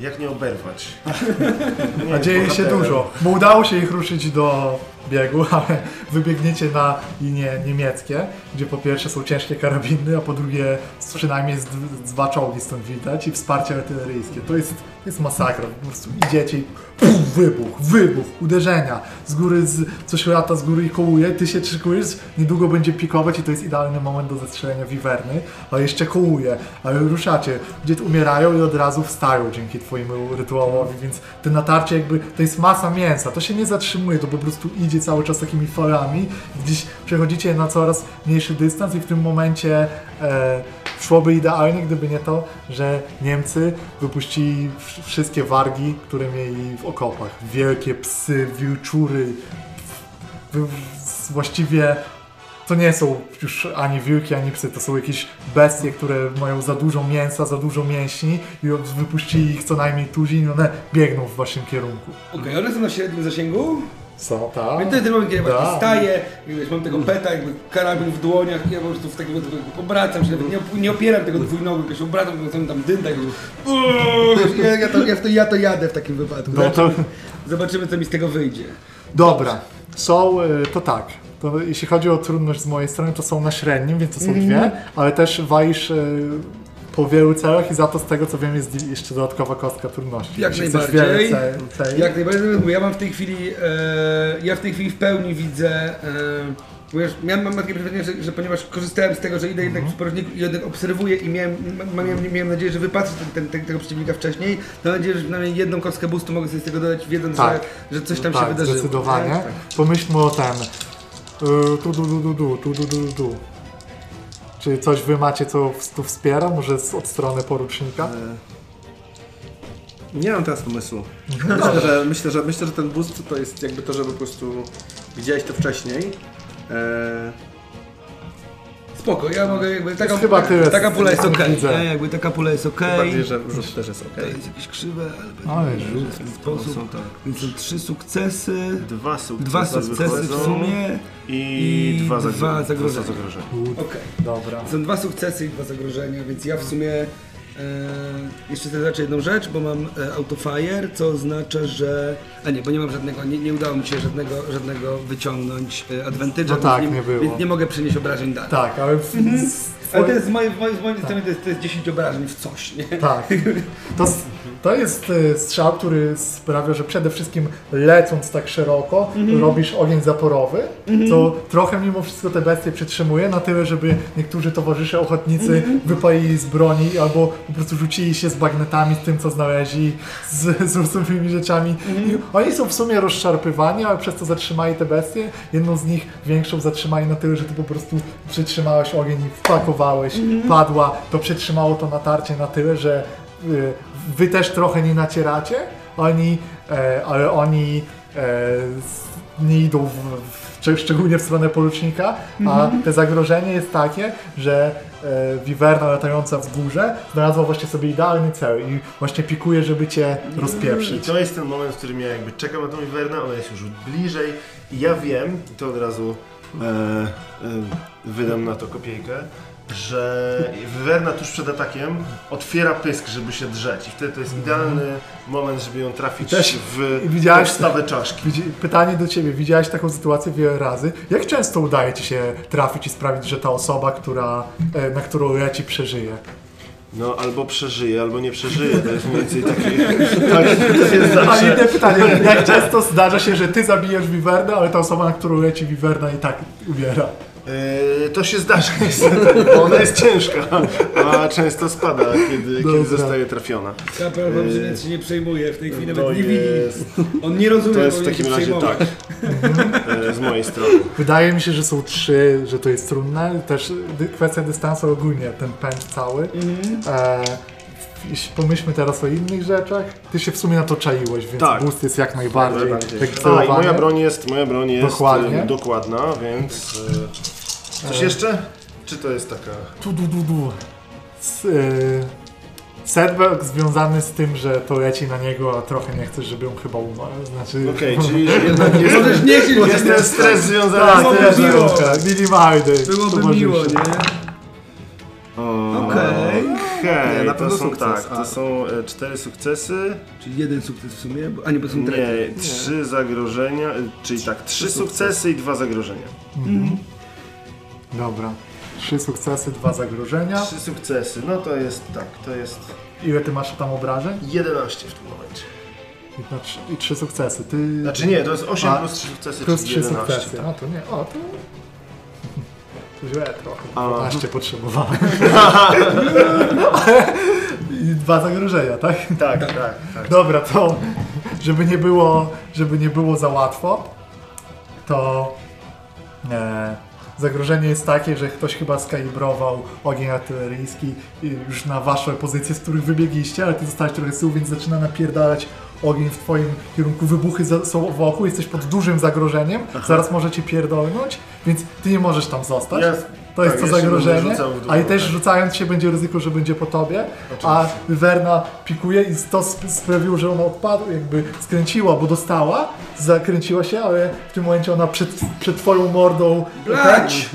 Jak nie oberwać? Nie A jest dzieje się bohaterem. dużo. Bo udało się ich ruszyć do biegu, ale wybiegniecie na linie niemieckie, gdzie po pierwsze są ciężkie karabiny, a po drugie przynajmniej z, dwa czołgi stąd widać i wsparcie artyleryjskie. To jest, jest masakra. Po prostu idziecie i pum, wybuch, wybuch, uderzenia. Z góry z, coś lata z góry i kołuje, ty się szykujesz, niedługo będzie pikować i to jest idealny moment do zestrzelenia wiwerny, a jeszcze kołuje, ale ruszacie, gdzie umierają i od razu wstają dzięki twojemu rytuałowi, więc te natarcie jakby, to jest masa mięsa, to się nie zatrzymuje, to po prostu idzie cały czas takimi falami, gdzieś przechodzicie na coraz mniejszy dystans i w tym momencie e, szłoby idealnie, gdyby nie to, że Niemcy wypuścili wsz- wszystkie wargi, które mieli w okopach. Wielkie psy, wilczury, właściwie to nie są już ani wilki, ani psy, to są jakieś bestie, które mają za dużo mięsa, za dużo mięśni i wypuścili ich co najmniej tuzin i one biegną w waszym kierunku. Okej, one są na średnim zasięgu, Co, tak? więc to jest ten moment, kiedy ja właśnie Tak. staję, wiesz, mam tego peta, jakby karabin w dłoniach ja po prostu w takim jakby obracam się, nawet nie, op- nie opieram tego dwójnogu, jakoś obracam, tylko tam, tam dynda, uuu, wiesz, ja, ja, to, ja, to, ja to jadę w takim wypadku. No to, Zobaczymy, co mi z tego wyjdzie. dobra, są, y, to tak. To jeśli chodzi o trudność z mojej strony, to są na średnim, więc to są dwie, ale też walisz y, po wielu celach i za to z tego co wiem jest jeszcze dodatkowa kostka trudności. Jak Jeśli najbardziej. wiele ce- celi- Jak najbardziej, bo ja mam w tej chwili, e, ja w tej chwili w pełni widzę, e, bo ja mam takie przekonanie, że, że ponieważ korzystałem z tego, że idę jednak w porodniku i jednak obserwuję i miałem, miałem, miałem nadzieję, że wypatrzę ten, ten, tego przeciwnika wcześniej, to mam nadzieję, że przynajmniej jedną kostkę boostu mogę sobie z tego dodać, wiedząc, Tak. że, że coś tam tak, się wydarzyło. zdecydowanie. nie? Pomyślmy o ten. Tu, du, du, du, du, tu, du, du, du. Czy coś wy macie, co tu wspiera? Może z, od strony porucznika? E, Nie mam teraz pomysłu. Myślę, że, myślę, że, myślę, że ten boost to jest jakby to, że po prostu widziałeś to wcześniej. E, Spoko, ja mogę jakby, taka, chyba tyle, taka pula jest okej, widzę. nie? jakby taka pula jest okej. bardziej, że rzut też jest To ok. jest jakieś krzywe, ale rzut. w ten sposób. Są tak. Więc są trzy sukcesy, Dwa sukcesy, dwa sukcesy w sumie. I, i dwa, dwa zagrożenia. Dwa zagrożenia. Okej. Dobra. Są dwa sukcesy i dwa zagrożenia, więc ja w sumie e, jeszcze chcę zacząć jedną rzecz, bo mam e, autofire, co oznacza, że... A nie, bo nie mam żadnego, nie, nie udało mi się żadnego, żadnego wyciągnąć e, advantage'a, No tak, więc nie było. Więc nie mogę przenieść obrażeń dalej. Tak, ale w, Mhm. Ale to jest z mojej, systemie to jest, to jest 10 obrażeń w coś, nie? Tak. To, to jest e, strzał, który sprawia, że przede wszystkim lecąc tak szeroko, Mhm. robisz ogień zaporowy, co trochę mimo wszystko te bestie przytrzymuje, na tyle, żeby niektórzy towarzysze ochotnicy Mhm. wypalili z broni albo po prostu rzucili się z bagnetami, z tym co znaleźli, z, z różnymi rzeczami. Mhm. I oni są w sumie rozszarpywani, ale przez to zatrzymali te bestie. Jedną z nich większą zatrzymali na tyle, że ty po prostu przytrzymałeś ogień i wpakowałeś, Mhm. padła, to przetrzymało to natarcie na tyle, że y, wy też trochę nie nacieracie, oni, e, ale oni e, nie idą w, w, szczeg- szczególnie w stronę porucznika, a Mhm. te zagrożenie jest takie, że e, wiwerna latająca w górze znalazła właśnie sobie idealny cel i właśnie pikuje, żeby cię I rozpieprzyć. to jest ten moment, w którym ja jakby czekam na tą Iwernę, ona jest już bliżej i ja wiem, i to od razu e, e, wydam na to kopiejkę, że Wywerna tuż przed atakiem otwiera pysk, żeby się drzeć i wtedy to jest idealny moment, żeby ją trafić też- w widziałeś- podstawę czaszki. Widzi- Pytanie do Ciebie, widziałeś taką sytuację wiele razy. Jak często udaje Ci się trafić i sprawić, że ta osoba, która, e, na którą leci, przeżyje? No albo przeżyje, albo nie przeżyje, to jest mniej więcej takie... Tak, to jest A zawsze... inne pytanie, jak często zdarza się, że Ty zabijesz Wivernę, ale ta osoba, na którą leci Wiwerna i tak umiera? Yy, to się zdarza niestety, bo ona jest ciężka, a często spada, kiedy, kiedy zostaje trafiona. Kapel wam się nic się nie przejmuje, w tej chwili To nawet nie widzi. On nie rozumie, to jest w takim razie przejmować. tak, yy, z mojej strony. Wydaje mi się, że są trzy, że to jest trudne. Też kwestia dystansu ogólnie, ten pęd cały. E, jeśli pomyślmy teraz o innych rzeczach. Ty się w sumie na to czaiłeś, więc Tak. boost jest jak najbardziej, najbardziej. A i moja broń jest, moja broń jest Dokładnie. yy, dokładna, więc... Coś jeszcze? Czy to jest taka... Tu, du, du, du. S, y, setback związany z tym, że to leci na niego, a trochę nie chcesz, żeby on chyba umarł. Znaczy... Okej, czyli że jednak jest, Możesz nie chcieć, jest ten stres związany Tak, z to tym, jest że... miło. trochę minimalny. Byłoby miło, nie? Okej. Nie, na to pewno są sukces, tak, a- to są e, cztery sukcesy, Czyli jeden sukces w sumie, bo, a nie, bo są trety. nie, trzy zagrożenia, e, czyli tak, trzy sukcesy i dwa zagrożenia. Dobra. Trzy sukcesy, dwa zagrożenia. Trzy sukcesy, no to jest tak, to jest Ile ty masz tam obrażeń? 11 w tym momencie. I, na trzy, i trzy sukcesy. Ty Znaczy nie, to jest 8 A, plus 3 sukcesy, plus czyli trzy 11. sukcesy. tak. No to nie, o to... to źle trochę. A. 12 potrzebowałem. I dwa zagrożenia, tak? Tak, tak, tak. tak. Dobra, to żeby nie było, żeby nie było za łatwo, to e, zagrożenie jest takie, że ktoś chyba skalibrował ogień artyleryjski i już na wasze pozycje, z których wybiegliście, ale ty zostałeś trochę z tyłu, więc zaczyna napierdalać ogień w twoim kierunku, wybuchy są wokół, jesteś pod dużym zagrożeniem, zaraz może cię pierdolnąć, więc ty nie możesz tam zostać. To jest tak, to zagrożenie, a i też tak. rzucając się będzie ryzyko, że będzie po tobie, a Werna pikuje i to sp- sprawiło, że ona odpadła, jakby skręciła, bo dostała, zakręciła się, ale w tym momencie ona przed, przed twoją mordą Blać!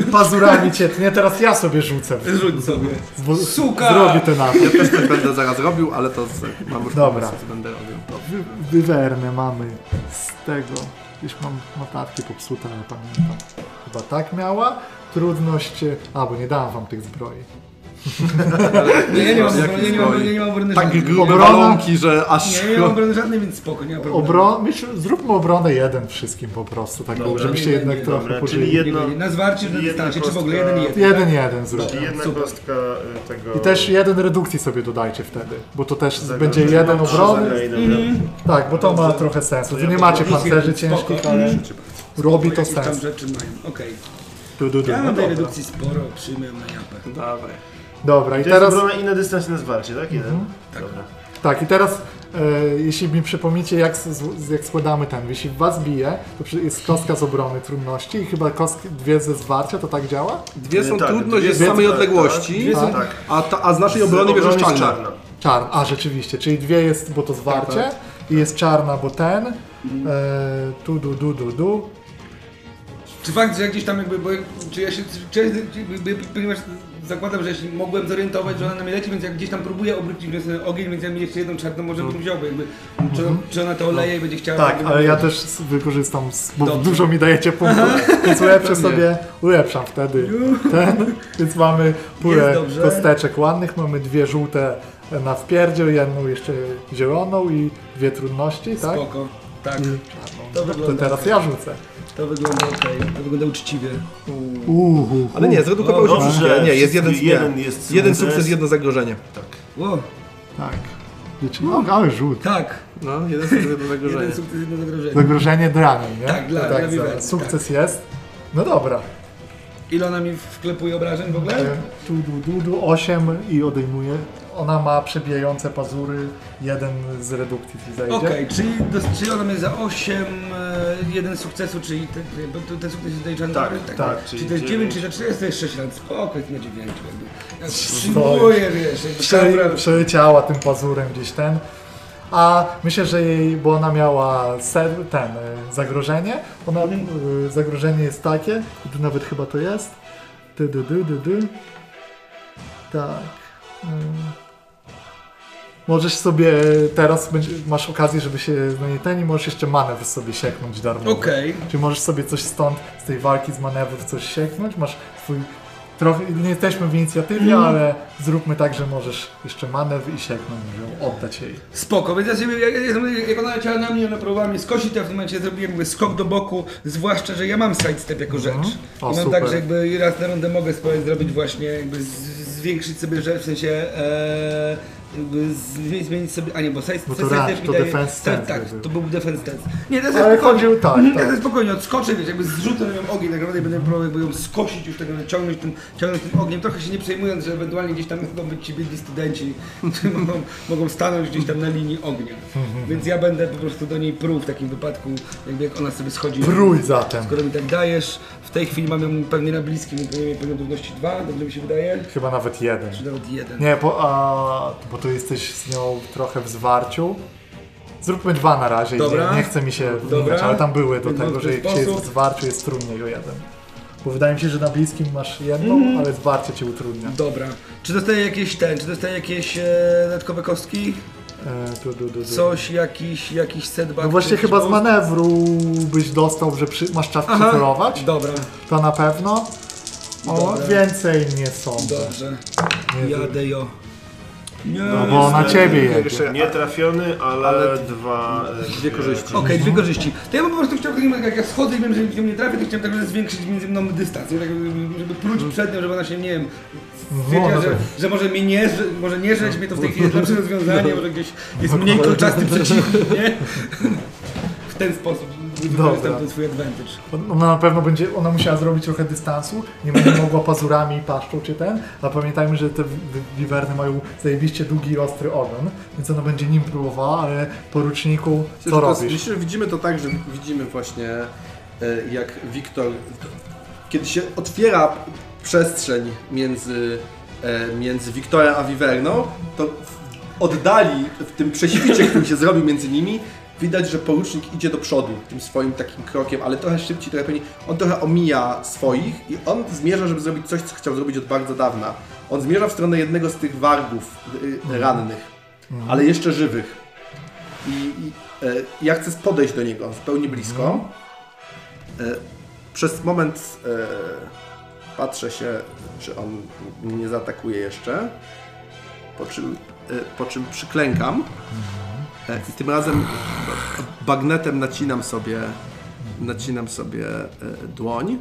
i pazurami cię tnie, teraz ja sobie rzucę. Rzuć sobie. Zwo- Suka! Zrobię ten atak. Ja też tak będę zaraz robił, ale to z, mam już Dobra. pomysł, co będę robił. Wy- Wywernę mamy z tego, gdzieś mam notatki popsute, ale pamiętam. Chyba tak miała. Trudność, a bo nie dałam wam tych zbroi. Nie, ja nie mam nie mam, ja nie mam obrony Tak żadnej. grube Obrona- balonki, że aż... Nie, nie mam obrony żadnej, więc spoko, nie ma problemu. Obro... Myśl, zróbmy obronę jeden wszystkim po prostu, tak Dobra, żebyście nie, jednak nie, trochę dobra, pożyli. czyli jedno- Nie, nie, Na zwarcie, na jedna dystansie, czy w kostka- ogóle jeden jeden. Jeden, jeden zrób. Czyli jedna super. kostka y, tego... I też jeden redukcji sobie dodajcie wtedy, bo to też będzie jeden obrony. zagraj, dobra. Tak, bo to ma trochę sensu. To Wy nie macie pancerzy Spoko. ciężkich, ale robi to Jakieś tam sens. rzeczy mają, okej. Du, du, du. Ja No mam tej dobra. redukcji sporo, przyjmę ją na japę. Dawaj. Dobra, i I to jest teraz... obrona i na dystans i na zwarcie, tak? Jeden? Tak. Dobra. Tak, i teraz e, jeśli mi przypomnicie, jak, z- jak składamy ten, jeśli was bije, to przy- jest kostka z obrony trudności i chyba kostki dwie ze zwarcia, to tak działa? Dwie są Tak, trudność dwie jest są- z samej tak, odległości, tak, są- tak. a, ta, a z naszej Z obrony bierzesz jest czarna. czarna. A rzeczywiście, czyli dwie jest, bo to zwarcie Tak, i jest czarna, bo ten, e, tu, du, du, du, du. Czy fakt, że jak gdzieś tam jakby, bo, czy ja się, czy, ja, jakby, ponieważ zakładam, że jeśli mogłem zorientować, że ona na mnie leci, więc jak gdzieś tam próbuję obrócić ten ogień, więc ja mi jeszcze jedną czarną może bym wziął, bo jakby, czy, czy ona to oleje i będzie chciała... Tak, ale ja też wykorzystam, bo Dobrze. dużo mi dajecie punktów, więc ulepszę sobie, ulepszam wtedy ten, więc mamy pulę kosteczek ładnych, mamy dwie żółte na wpierdziel, jedną jeszcze zieloną i dwie trudności, tak? Spoko, tak, I czarną. To To teraz okej. ja rzucę. To wygląda okej, to wygląda uczciwie. Uhu. Ale nie, zredukował Dobrze, się. że Nie, jest jeden, jeden jest jeden sukces. jedno zagrożenie. Ło, Tak. Znaczy, no, ale rzut. tak, No, jeden sukces, jedno zagrożenie. jeden sukces, jedno zagrożenie. Zagrożenie dla nie? Tak, dla- dla tak, zaraz. Sukces jest. No dobra. Ile ona mi wklepuje obrażeń w ogóle? Tu, du, du, du, 8 i odejmuje. Ona ma przebijające pazury, jeden z redukcji ci zajdzie. Okej, czyli, dos- czyli ona mnie za 8, e, jeden sukcesu, czyli te, bo to- ten sukces jest doliczany Tak, do- tak, Czyli czyli to jest 9, dziewięć. czyli za 4 to jest 6 lat. Spoko, jest na 9. Ja przyjmuję, wiesz, jakby Prze, kamera- przeleciała tym pazurem gdzieś ten. A myślę, że jej, bo ona miała ser, ten, e, zagrożenie, ona, e, zagrożenie jest takie, i tu nawet chyba to jest, dy, dy, dy, dy, dy. tak, Mm. Możesz sobie teraz, masz okazję, żeby się no nie ten i możesz jeszcze manewr sobie sieknąć darmowo. Okej. Czy możesz sobie coś stąd, z tej walki z manewrów coś sieknąć? Masz swój, trochę, nie jesteśmy w inicjatywie, ale zróbmy tak, że możesz jeszcze manewr i sieknąć ją, oddać jej. Spoko, więc ja sobie, jak, jak- ona leciała na mnie, ona próbowała mnie skosić, ja w tym momencie zrobiłem jakby skok do boku, zwłaszcza, że ja mam sidestep jako rzecz. O, I mam super. tak, że jakby raz na rundę mogę spróbować zrobić właśnie, jakby z, zwiększyć sobie rzecz, w sensie e, zmienić sobie, a nie, bo side, Bo to to daje- defense stance Tak, tak, to był defense stance. Nie, to jest Ale chodził tak, tak. to spokojnie odskoczę, wiesz, jakby zrzucę na nią ogień, tak naprawdę będę próbował jakby ją skosić już tego, ciągnąć tym, ciągnąć tym ogniem, trochę się nie przejmując, że ewentualnie gdzieś tam mogą być ci biedni studenci, którzy mogą, mogą stanąć gdzieś tam na linii ognia. Więc ja będę po prostu do niej pruł w takim wypadku, jakby jak ona sobie schodzi. Wrój zatem. Skoro mi tak dajesz, tej chwili mamy pewnie na bliskim, pewnie trudności dwa, dobrze mi się wydaje? Chyba nawet jeden. Czy nawet jeden. Nie, bo, a, bo tu jesteś z nią trochę w zwarciu. Zróbmy dwa na razie. Dobra. Nie, nie chce mi się wnikać, ale tam były do tego, że jak się jest w zwarciu jest trudniej o jeden. Bo wydaje mi się, że na bliskim masz jedną, Mhm. ale zwarcie cię utrudnia. Dobra. Czy dostaję jakieś ten, czy dostaję jakieś e, dodatkowe kostki? Tu, tu, tu. Coś, jakiś, jakiś setback? No właśnie chyba z manewru byś dostał, że przy, masz czas Aha. przycelować. Dobra, To na pewno. O, Dobra. więcej nie sądzę. dobrze. Nie Jadę jo. Nie. No bo na ciebie jedzie. Jeszcze- Nie trafiony, ale, Ale dwa... e, dwie korzyści. Okej, dwie korzyści. To ja bym po prostu chciał, takim, jak ja schodzę i wiem, że w nią nie trafię, to chciałem tak naprawdę zwiększyć między mną dystans, nie? tak, żeby- żeby pluć przed nią, żeby ona się, nie wiem, no że, że może mnie nie, że, może nie żreć mnie to w tej chwili jest lepsze rozwiązanie, może gdzieś jest mniej kolczasty przeciwnik, nie? W ten sposób wykorzystam ten swój advantage. Ona na pewno będzie, ona musiała zrobić trochę dystansu, nie będzie mogła pazurami paszczą czy ten, a pamiętajmy, że te wi- wi- wiwerny mają zajebiście długi i ostry ogon, więc ona będzie nim próbowała, ale poruczniku, co Myślę, robisz? Myślę, że widzimy to tak, że widzimy właśnie e, jak Wiktor, kiedy się otwiera przestrzeń między, e, między Wiktorem a Wiwerną, to oddali, w tym prześwicie, który się zrobił między nimi, widać, że porucznik idzie do przodu tym swoim takim krokiem, ale trochę szybciej, trochę pewniej. On trochę omija swoich i on zmierza, żeby zrobić coś, co chciał zrobić od bardzo dawna. On zmierza w stronę jednego z tych wargów y, rannych, ale jeszcze żywych. I, i e, ja chcę podejść do niego zupełnie blisko. E, przez moment e, patrzę się, czy on mnie nie zaatakuje jeszcze, po czym, po czym przyklękam i tym razem bagnetem nacinam sobie, nacinam sobie e, dłoń,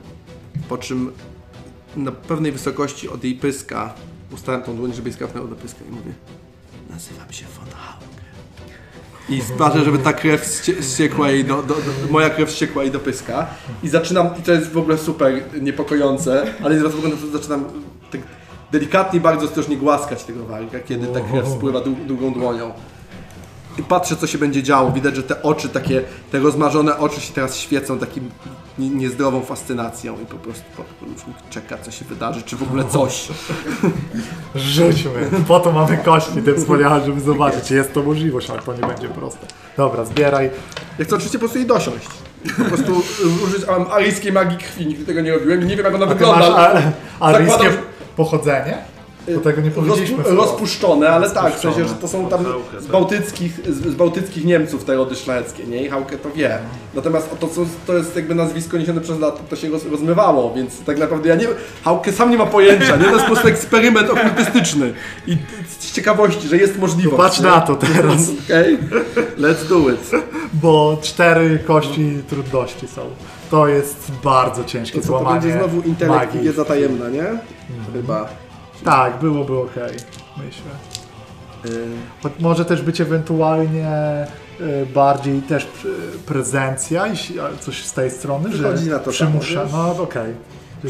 po czym na pewnej wysokości od jej pyska ustawiam tą dłoń, żeby jej skapnęło do pyska i mówię nazywam się von Hauke. I sprawię, żeby ta krew ście- ściekła jej do, do, do, moja krew ściekła jej do pyska. I zaczynam, i to jest w ogóle super niepokojące, ale zaraz zaczynam tak delikatnie, bardzo ostrożnie głaskać tego warga, kiedy ta krew spływa dłu- długą dłonią. I patrzę, co się będzie działo. Widać, że te oczy takie, te rozmarzone oczy się teraz świecą takim nie- niezdrową fascynacją i po prostu podróżnik czeka, co się wydarzy, czy w ogóle coś. Rzućmy. Po to mamy kości te wspaniałe, żeby zobaczyć. Jest to możliwość, ale to nie będzie proste. Dobra, zbieraj. Ja chcę oczywiście po prostu jej dosiąść. Po prostu użyć mam aryjskiej magii krwi, nigdy tego nie robiłem i nie wiem jak ona A wygląda. masz aryjskie Zakładam- pochodzenie? Bo tego nie powiedzieliśmy. Rozpu- rozpuszczone, ale tak, w sensie, że to są tam Hałkę, z tak. bałtyckich, z, z bałtyckich Niemców te rody nie? I Hauke to wie. Natomiast to, co, to jest jakby nazwisko niesione przez lata, to się roz, rozmywało, więc tak naprawdę ja nie Hauke sam nie ma pojęcia, nie? To jest po prostu eksperyment okultystyczny. I z ciekawości, że jest możliwość. Patrz nie? na to teraz, Okej, let's do it. bo cztery kości trudności są. To jest bardzo ciężkie To, co, to złamanie będzie znowu intelekt i wiedza tajemna, nie? Chyba. Tak, byłoby ok, myślę. Y, Choć Może też być ewentualnie y, bardziej też y, prezencja, a coś z tej strony, Wychodzi że na to przymusza. samo? No okej.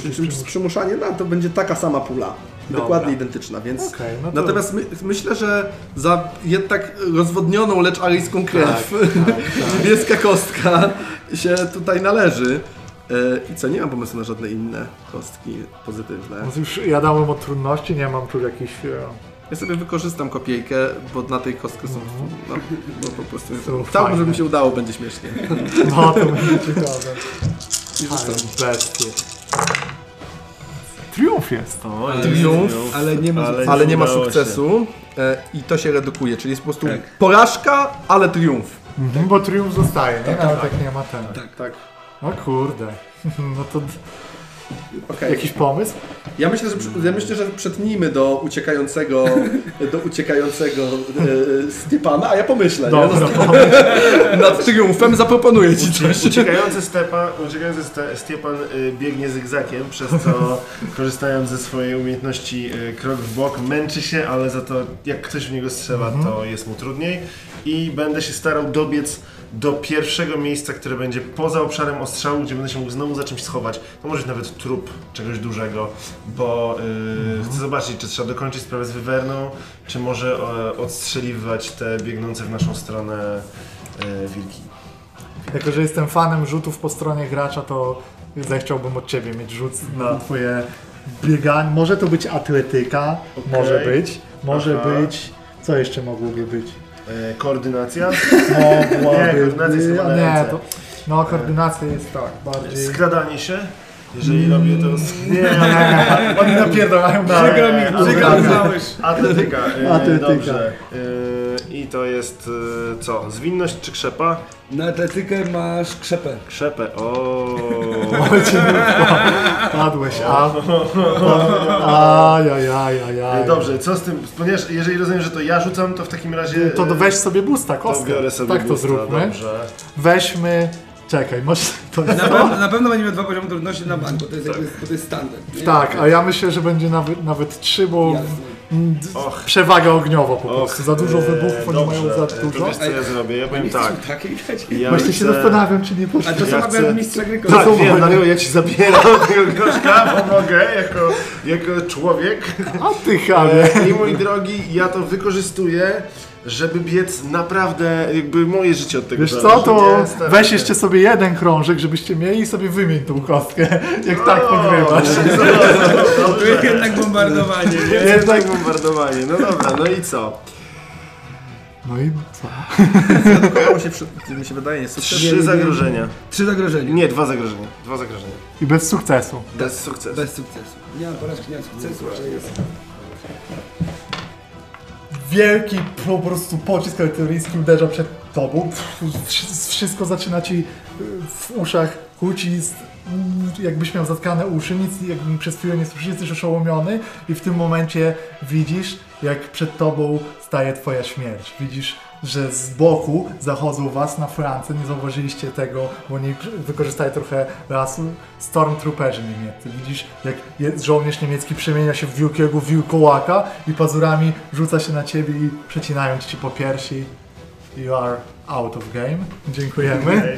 Czym przymus- przymuszanie, no to będzie taka sama pula. Dobra. Dokładnie identyczna, więc. Okej, no to- Natomiast my, myślę, że za jednak rozwodnioną, lecz aryjską krew Tak, niebieska kostka się tutaj należy. E, I co, nie mam pomysłu na żadne inne kostki pozytywne. No to już ja dałem od trudności, nie mam tu jakichś... e, Ja sobie wykorzystam kopiejkę, bo na tej kostce są. No, no po prostu. Mhm. Są Chciałbym, żeby mi się udało, będzie śmiesznie. No to będzie ciekawe. I rzucam. Ale bestie. Triumf jest. O, Triumf, ale nie ma ale Ale nie ma udało się. sukcesu e, i to się redukuje, czyli jest po prostu Tak. porażka, ale triumf. Mhm, bo triumf zostaje, nie? Nawet jak nie ma ten. Tak. Tak. O kurde. No to Okej. jakiś pomysł? Ja myślę, że, ja myślę, że przetnijmy do uciekającego, do uciekającego e, Stepana, a ja pomyślę, Dobra, nie? Nad, triumfem zaproponuję ci coś. Uciekający, stepa, uciekający ste, Stepan y, biegnie zygzakiem, przez co korzystając ze swojej umiejętności y, krok w bok, męczy się, ale za to jak ktoś w niego strzela, to jest mu trudniej. I będę się starał dobiec do pierwszego miejsca, które będzie poza obszarem ostrzału, gdzie będę się mógł znowu za czymś schować. To może być nawet trup czegoś dużego, bo y, chcę zobaczyć, czy trzeba dokończyć sprawę z wywerną, czy może e, odstrzeliwać te biegnące w naszą stronę e, wilki. Jako, że jestem fanem rzutów po stronie gracza, to zechciałbym od Ciebie mieć rzut na Twoje bieganie. Może to być atletyka, Okej. może być, może Aha. być... Co jeszcze mogłoby być? E, koordynacja, Mogłaby Nie, koordynacja jest chyba na nie, ręce. to, No, koordynacja jest tak, bardziej... skradanie się, jeżeli robię to... Nie, oni napierdalają na... Przykro mi, przykro mi, znałeś. Atletyka, e, Atletyka. dobrze. To jest e, co? Zwinność czy krzepa? Na atletykę masz krzepę. Krzepę, o. Padłeś, a... Ajajajajaj. Dobrze, co z tym? Ponieważ jeżeli rozumiem, że to ja rzucam, to w takim razie... To do- weź sobie busta, to kostkę. biorę sobie tak to zróbmy. Dobrze. Weźmy... Czekaj, masz... To jest Na, to? na pewno będziemy dwa poziomy trudności na banku, to jest, jakby, bo to jest standard. nie? Tak, a ja myślę, że będzie nawet, nawet trzy, bo Jasne. Och. przewaga ogniowa po Och, prostu. Za dużo e, wybuchów, oni mają za e, dużo. To wiesz co ja zrobię? Ja powiem tak. Ja Właśnie się chcę- zastanawiam, czy nie A poszli. to Ja są chcę- mistrza gry Tak, są wiem, ja ci zabieram tego groszka, pomogę jako, jako człowiek. A ty chamie. E, I mój drogi, ja to wykorzystuję, żeby biec naprawdę, jakby moje życie od tego Wiesz zależy. co, to Nie, weź się. jeszcze sobie jeden krążek, żebyście mieli i sobie wymień tą kostkę, jak tak O, pogrywasz. To jest jednak bombardowanie, nie? Jest tak bombardowanie, no dobra, no i co? No i co? Kojało się, przy, mi się wydaje, sukces. Trzy zagrożenia. Trzy zagrożenia. Nie, dwa zagrożenia. Dwa zagrożenia. I bez sukcesu. Bez sukcesu. Bez sukcesu. Nie mam porażki, nie mam sukcesu, ale jest. Wielki po prostu pocisk artyleryjski uderza przed tobą. Wszystko zaczyna ci y, w uszach huci, z, mm, jakbyś miał zatkane uszy, nic jakby przez chwilę nie słyszysz, jesteś oszołomiony i w tym momencie widzisz, jak przed tobą staje twoja śmierć. Widzisz, że z boku zachodzą was na Francję, nie zauważyliście tego, bo oni wykorzystali trochę lasu, stormtrooperzy niemieccy. Widzisz, jak żołnierz niemiecki przemienia się w wielkiego wilkołaka i pazurami rzuca się na ciebie i przecinając ci po piersi. You are out of game. Dziękujemy.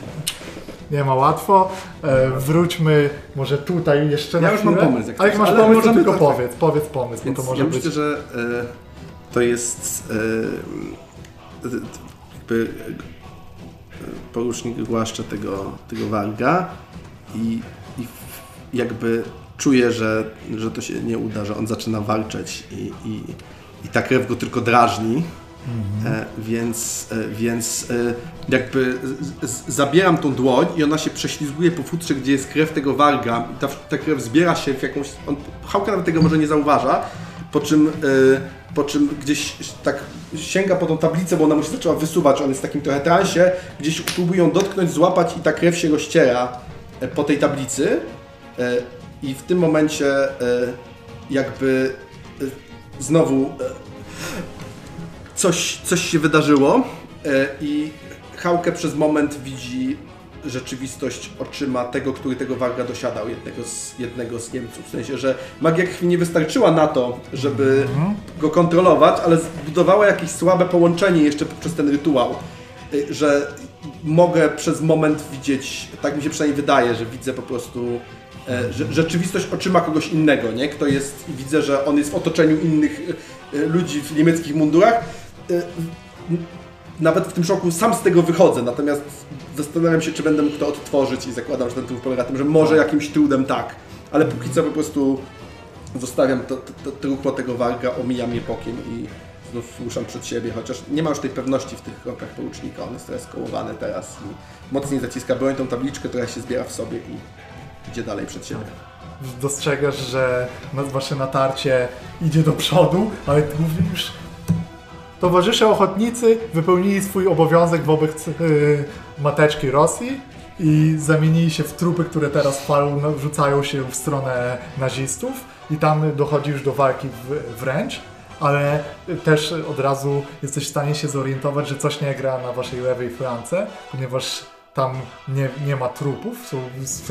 Nie ma łatwo. E, wróćmy może tutaj jeszcze na Ja już mam chwilę. pomysł, jak A jak masz ale pomysł, to tylko tak- powiedz. Powiedz pomysł, Więc bo to może ja być... myślę, że e, to jest e, jakby e, porucznik głaszcze tego, tego warga i, i jakby czuje, że, że to się nie uda, że on zaczyna walczeć i, i, i ta krew go tylko drażni. E, więc, e, więc e, jakby z, z, zabieram tą dłoń i ona się prześlizguje po futrze, gdzie jest krew tego warga. I ta, ta krew zbiera się w jakąś. On, Hałka nawet tego może nie zauważa, po czym, e, po czym gdzieś tak sięga po tą tablicę, bo ona mu się zaczęła wysuwać. On jest w takim trochę transie, gdzieś próbuje ją dotknąć, złapać i ta krew się rozciera e, po tej tablicy. E, I w tym momencie jakby znowu coś, coś się wydarzyło i Hałkę przez moment widzi rzeczywistość oczyma tego, który tego warga dosiadał, jednego z, jednego z Niemców. W sensie, że magia krwi nie wystarczyła na to, żeby go kontrolować, ale zbudowała jakieś słabe połączenie jeszcze przez ten rytuał, y, że mogę przez moment widzieć, tak mi się przynajmniej wydaje, że widzę po prostu e, że, rzeczywistość oczyma kogoś innego, nie? Kto jest, i widzę, że on jest w otoczeniu innych e, e, ludzi w niemieckich mundurach. Nawet w tym szoku sam z tego wychodzę, natomiast zastanawiam się, czy będę mógł to odtworzyć i zakładam, że ten trup polega na tym, że może jakimś trudem tak, ale póki co po prostu zostawiam to, to, to tego warga, omijam je bokiem i znów ruszam przed siebie, chociaż nie ma już tej pewności w tych krokach porucznika, on jest teraz teraz i mocniej zaciska broń, tą tabliczkę, która się zbiera w sobie i idzie dalej przed siebie. dostrzegasz, że wasze natarcie idzie do przodu, ale ty mówisz, towarzysze ochotnicy wypełnili swój obowiązek wobec yy, mateczki Rosji i zamienili się w trupy, które teraz falą no, rzucają się w stronę nazistów i tam dochodzi już do walki w, wręcz. Ale też od razu jesteś w stanie się zorientować, że coś nie gra na waszej lewej flance, ponieważ tam nie, nie ma trupów, są,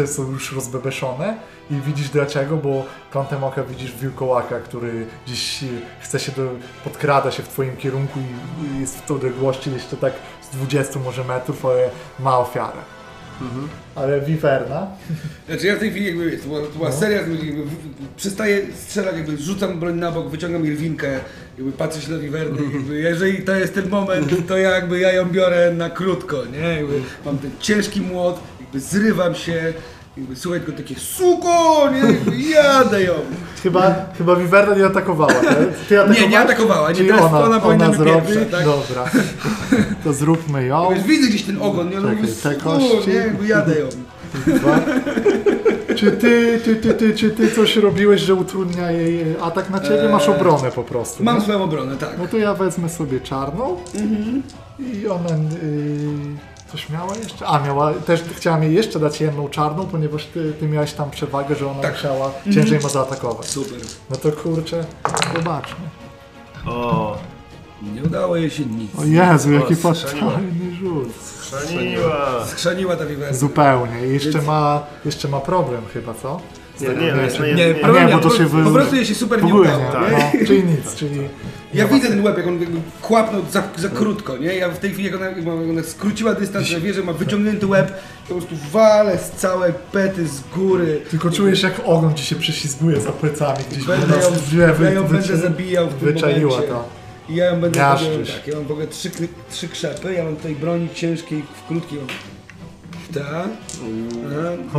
są- już rozbebeszone i widzisz dlaczego, bo kątem oka widzisz wilkołaka, który gdzieś chce się do, podkrada się w twoim kierunku i jest w odległości jeszcze tak z 20 może metrów, ale ma ofiarę. Ale Wiwerna, Znaczy ja w tej chwili jakby, to była, to była seria, jakby, przestaję strzelać, jakby rzucam broń na bok, wyciągam Irwinkę, jakby patrzę się na Wiwerny, jakby jeżeli to jest ten moment, to ja jakby ja ją biorę na krótko, nie? Jakby mam ten ciężki młot, jakby zrywam się, jakby słuchaj tylko takie suko, nie? Jadę ją. chyba, chyba Wiwerna nie atakowała, tak? Ty Nie, nie atakowała, nie, Czyli teraz ona, ona powinna być zrobi? pierwsza, tak? Dobra, to zróbmy ją. Wiesz, widzę gdzieś ten ogon, nie? Czekaj, te kości. nie? Jakby jadę ją. Dwa. Czy ty, ty, ty, ty, czy ty coś robiłeś, że utrudnia jej atak na ciebie? Masz Eee, obronę po prostu. Mam nie? swoją obronę, tak. No to ja wezmę sobie czarną i ona yy, coś miała jeszcze? A, miała, też chciałam jej jeszcze dać jedną czarną, ponieważ ty, ty miałeś tam przewagę, że ona Tak. musiała ciężej ma zaatakować. Super. No to kurczę, zobaczmy. O, Nie udało jej się nic. O Jezu, jaki fatalny rzut. chrzaniła. Schrzaniła ta Wiwerna. Zupełnie. I jeszcze ma, jeszcze ma problem chyba, co? Nie, nie, Nie, nie, nie, nie, A nie, bo to się po, prostu jej się super nie udało. nie. nie? No, czyli nic, czyli... Ja widzę ten łeb, jak on jakby kłapnął za, za krótko, nie? Ja w tej chwili, jak ona, ona skróciła dystans, ja wiem, że ma wyciągnięty łeb, to po prostu walę z całej pety z góry. Tylko czujesz jak ogon ci się prześlizguje za plecami gdzieś Będę ją, ja ją wy- będę zabijał w tym Wyczaiła momencie. to. I ja ją będę zabijał tak, ja mam w ogóle trzy, trzy krzepy, ja mam tutaj broni ciężkiej, w krótkiej. Tak.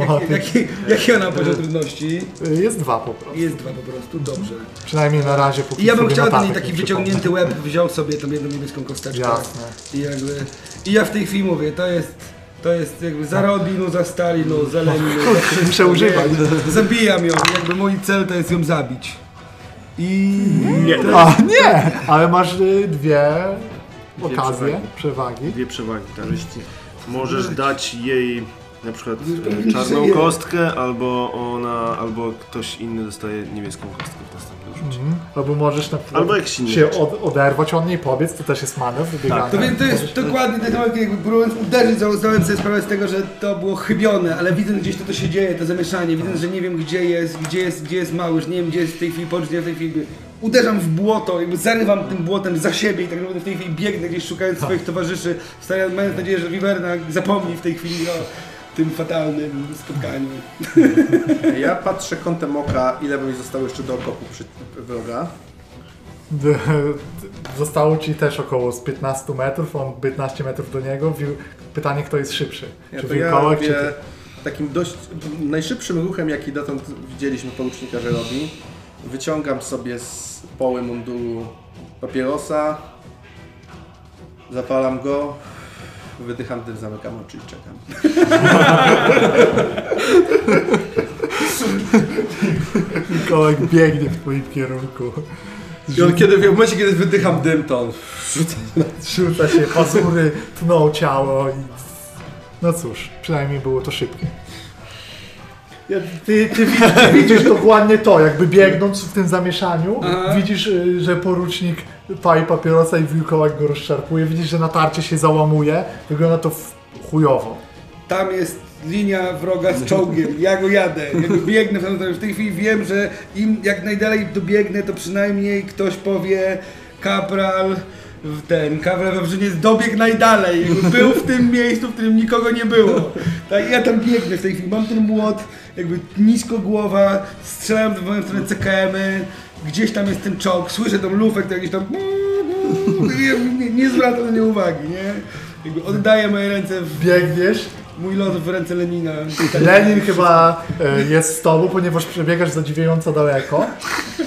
Jaki, jaki, jaki ona poziom trudności? Jest dwa po prostu. Jest dwa po prostu, dobrze. Przynajmniej na razie póki I ja bym chciał ten taki wyciągnięty łeb, wziął sobie tą jedną niebieską kosteczkę. Jasne. I jakby. I ja w tej chwili mówię, to jest. To jest jakby za Rodinu, za Stalinu, za Leninu. za wszystko, muszę używać. Zabijam ją, jakby mój cel to jest ją zabić. I. Nie, A, nie! Ale masz y, dwie okazje, przewagi. przewagi. Dwie przewagi, tak, jeśli możesz dać jej Na przykład e, czarną kostkę, albo ona, albo ktoś inny dostaje niebieską kostkę w następnym rzucie. Mhm. Albo możesz na przykład Albo jakiś inny się od, oderwać od niej, pobiec, to też jest manewr, wybiegania. To, więc to jest dokładnie ten moment, jakby próbując uderzyć, zdałem sobie sprawę z tego, że to było chybione, ale widząc gdzieś to, to się dzieje, to zamieszanie, widząc, że nie wiem gdzie jest, gdzie jest, gdzie jest małyż, nie wiem gdzie jest w tej chwili pocz, nie w tej chwili uderzam w błoto, jakby zarywam tym błotem za siebie i tak naprawdę w tej chwili biegnę gdzieś szukając swoich towarzyszy, starając, mając nadzieję, że Wiwerna zapomni w tej chwili o tym fatalnym spotkaniu. Ja patrzę kątem oka, ile by mi zostało jeszcze do okopu przy wroga. Zostało ci też około z 15 metrów, on 15 metrów do niego. Pytanie, kto jest szybszy? Ja czy to ja wilkołak, czy ty? takim dość najszybszym ruchem, jaki dotąd widzieliśmy porucznika, że robi. Wyciągam sobie z poły munduru papierosa, zapalam go, wydycham dym, zamykam oczy i czekam. Wilkołak biegnie w twoim kierunku. I on kiedy, w momencie, kiedy wydycham dym, to on rzuca Rzuca się, pazury tną ciało i... No cóż, przynajmniej było to szybkie. Ja- Ty, ty, widzisz, ty widzisz dokładnie to, jakby biegnąc w tym zamieszaniu, Aha. widzisz, y, że porucznik pali papierosa i wilkołak go rozszarpuje, widzisz, że natarcie się załamuje, wygląda to chujowo. Tam jest linia wroga z czołgiem, ja go jadę, jakby biegnę w stronę. W tej chwili wiem, że im jak najdalej dobiegnę, to przynajmniej ktoś powie kapral, w ten, kapral Wawrzyniec dobiegł najdalej, był w tym miejscu, w którym nikogo nie było. Tak, ja tam biegnę w tej chwili, mam ten młot, jakby nisko głowa, strzelam w moją stronę CKM-y, gdzieś tam jest ten czołg, słyszę tą lufę, która gdzieś tam nie, nie, nie zwracam na nie uwagi, nie? Jakby oddaję moje ręce w Biegniesz, Mój lot w ręce Lenina. Lenin chyba e, jest z tobą, ponieważ przebiegasz zadziwiająco daleko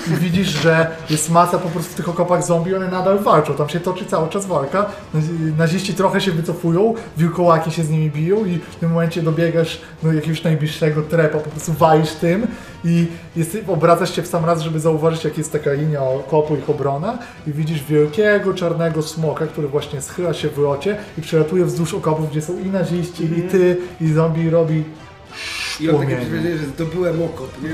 i widzisz, że jest masa po prostu w tych okopach zombie, one nadal walczą, tam się toczy cały czas walka, Nazi- naziści trochę się wycofują, wilkołaki się z nimi biją i w tym momencie dobiegasz do jakiegoś najbliższego trepa, po prostu walisz tym i jest, obracasz się w sam raz, żeby zauważyć, jak jest taka linia okopu ich obrona i widzisz wielkiego czarnego smoka, który właśnie schyla się w locie i przelatuje wzdłuż okopów, gdzie są i naziści, i ty, i zombie robi I on takie przywiedzenie, że zdobyłem okop, nie?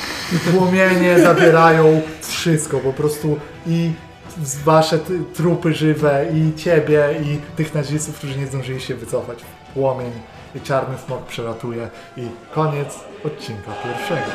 płomienie zabierają wszystko, po prostu i wasze trupy żywe, i ciebie, i tych nazistów, którzy nie zdążyli się wycofać. Płomień i czarny smok przelatuje i koniec odcinka pierwszego.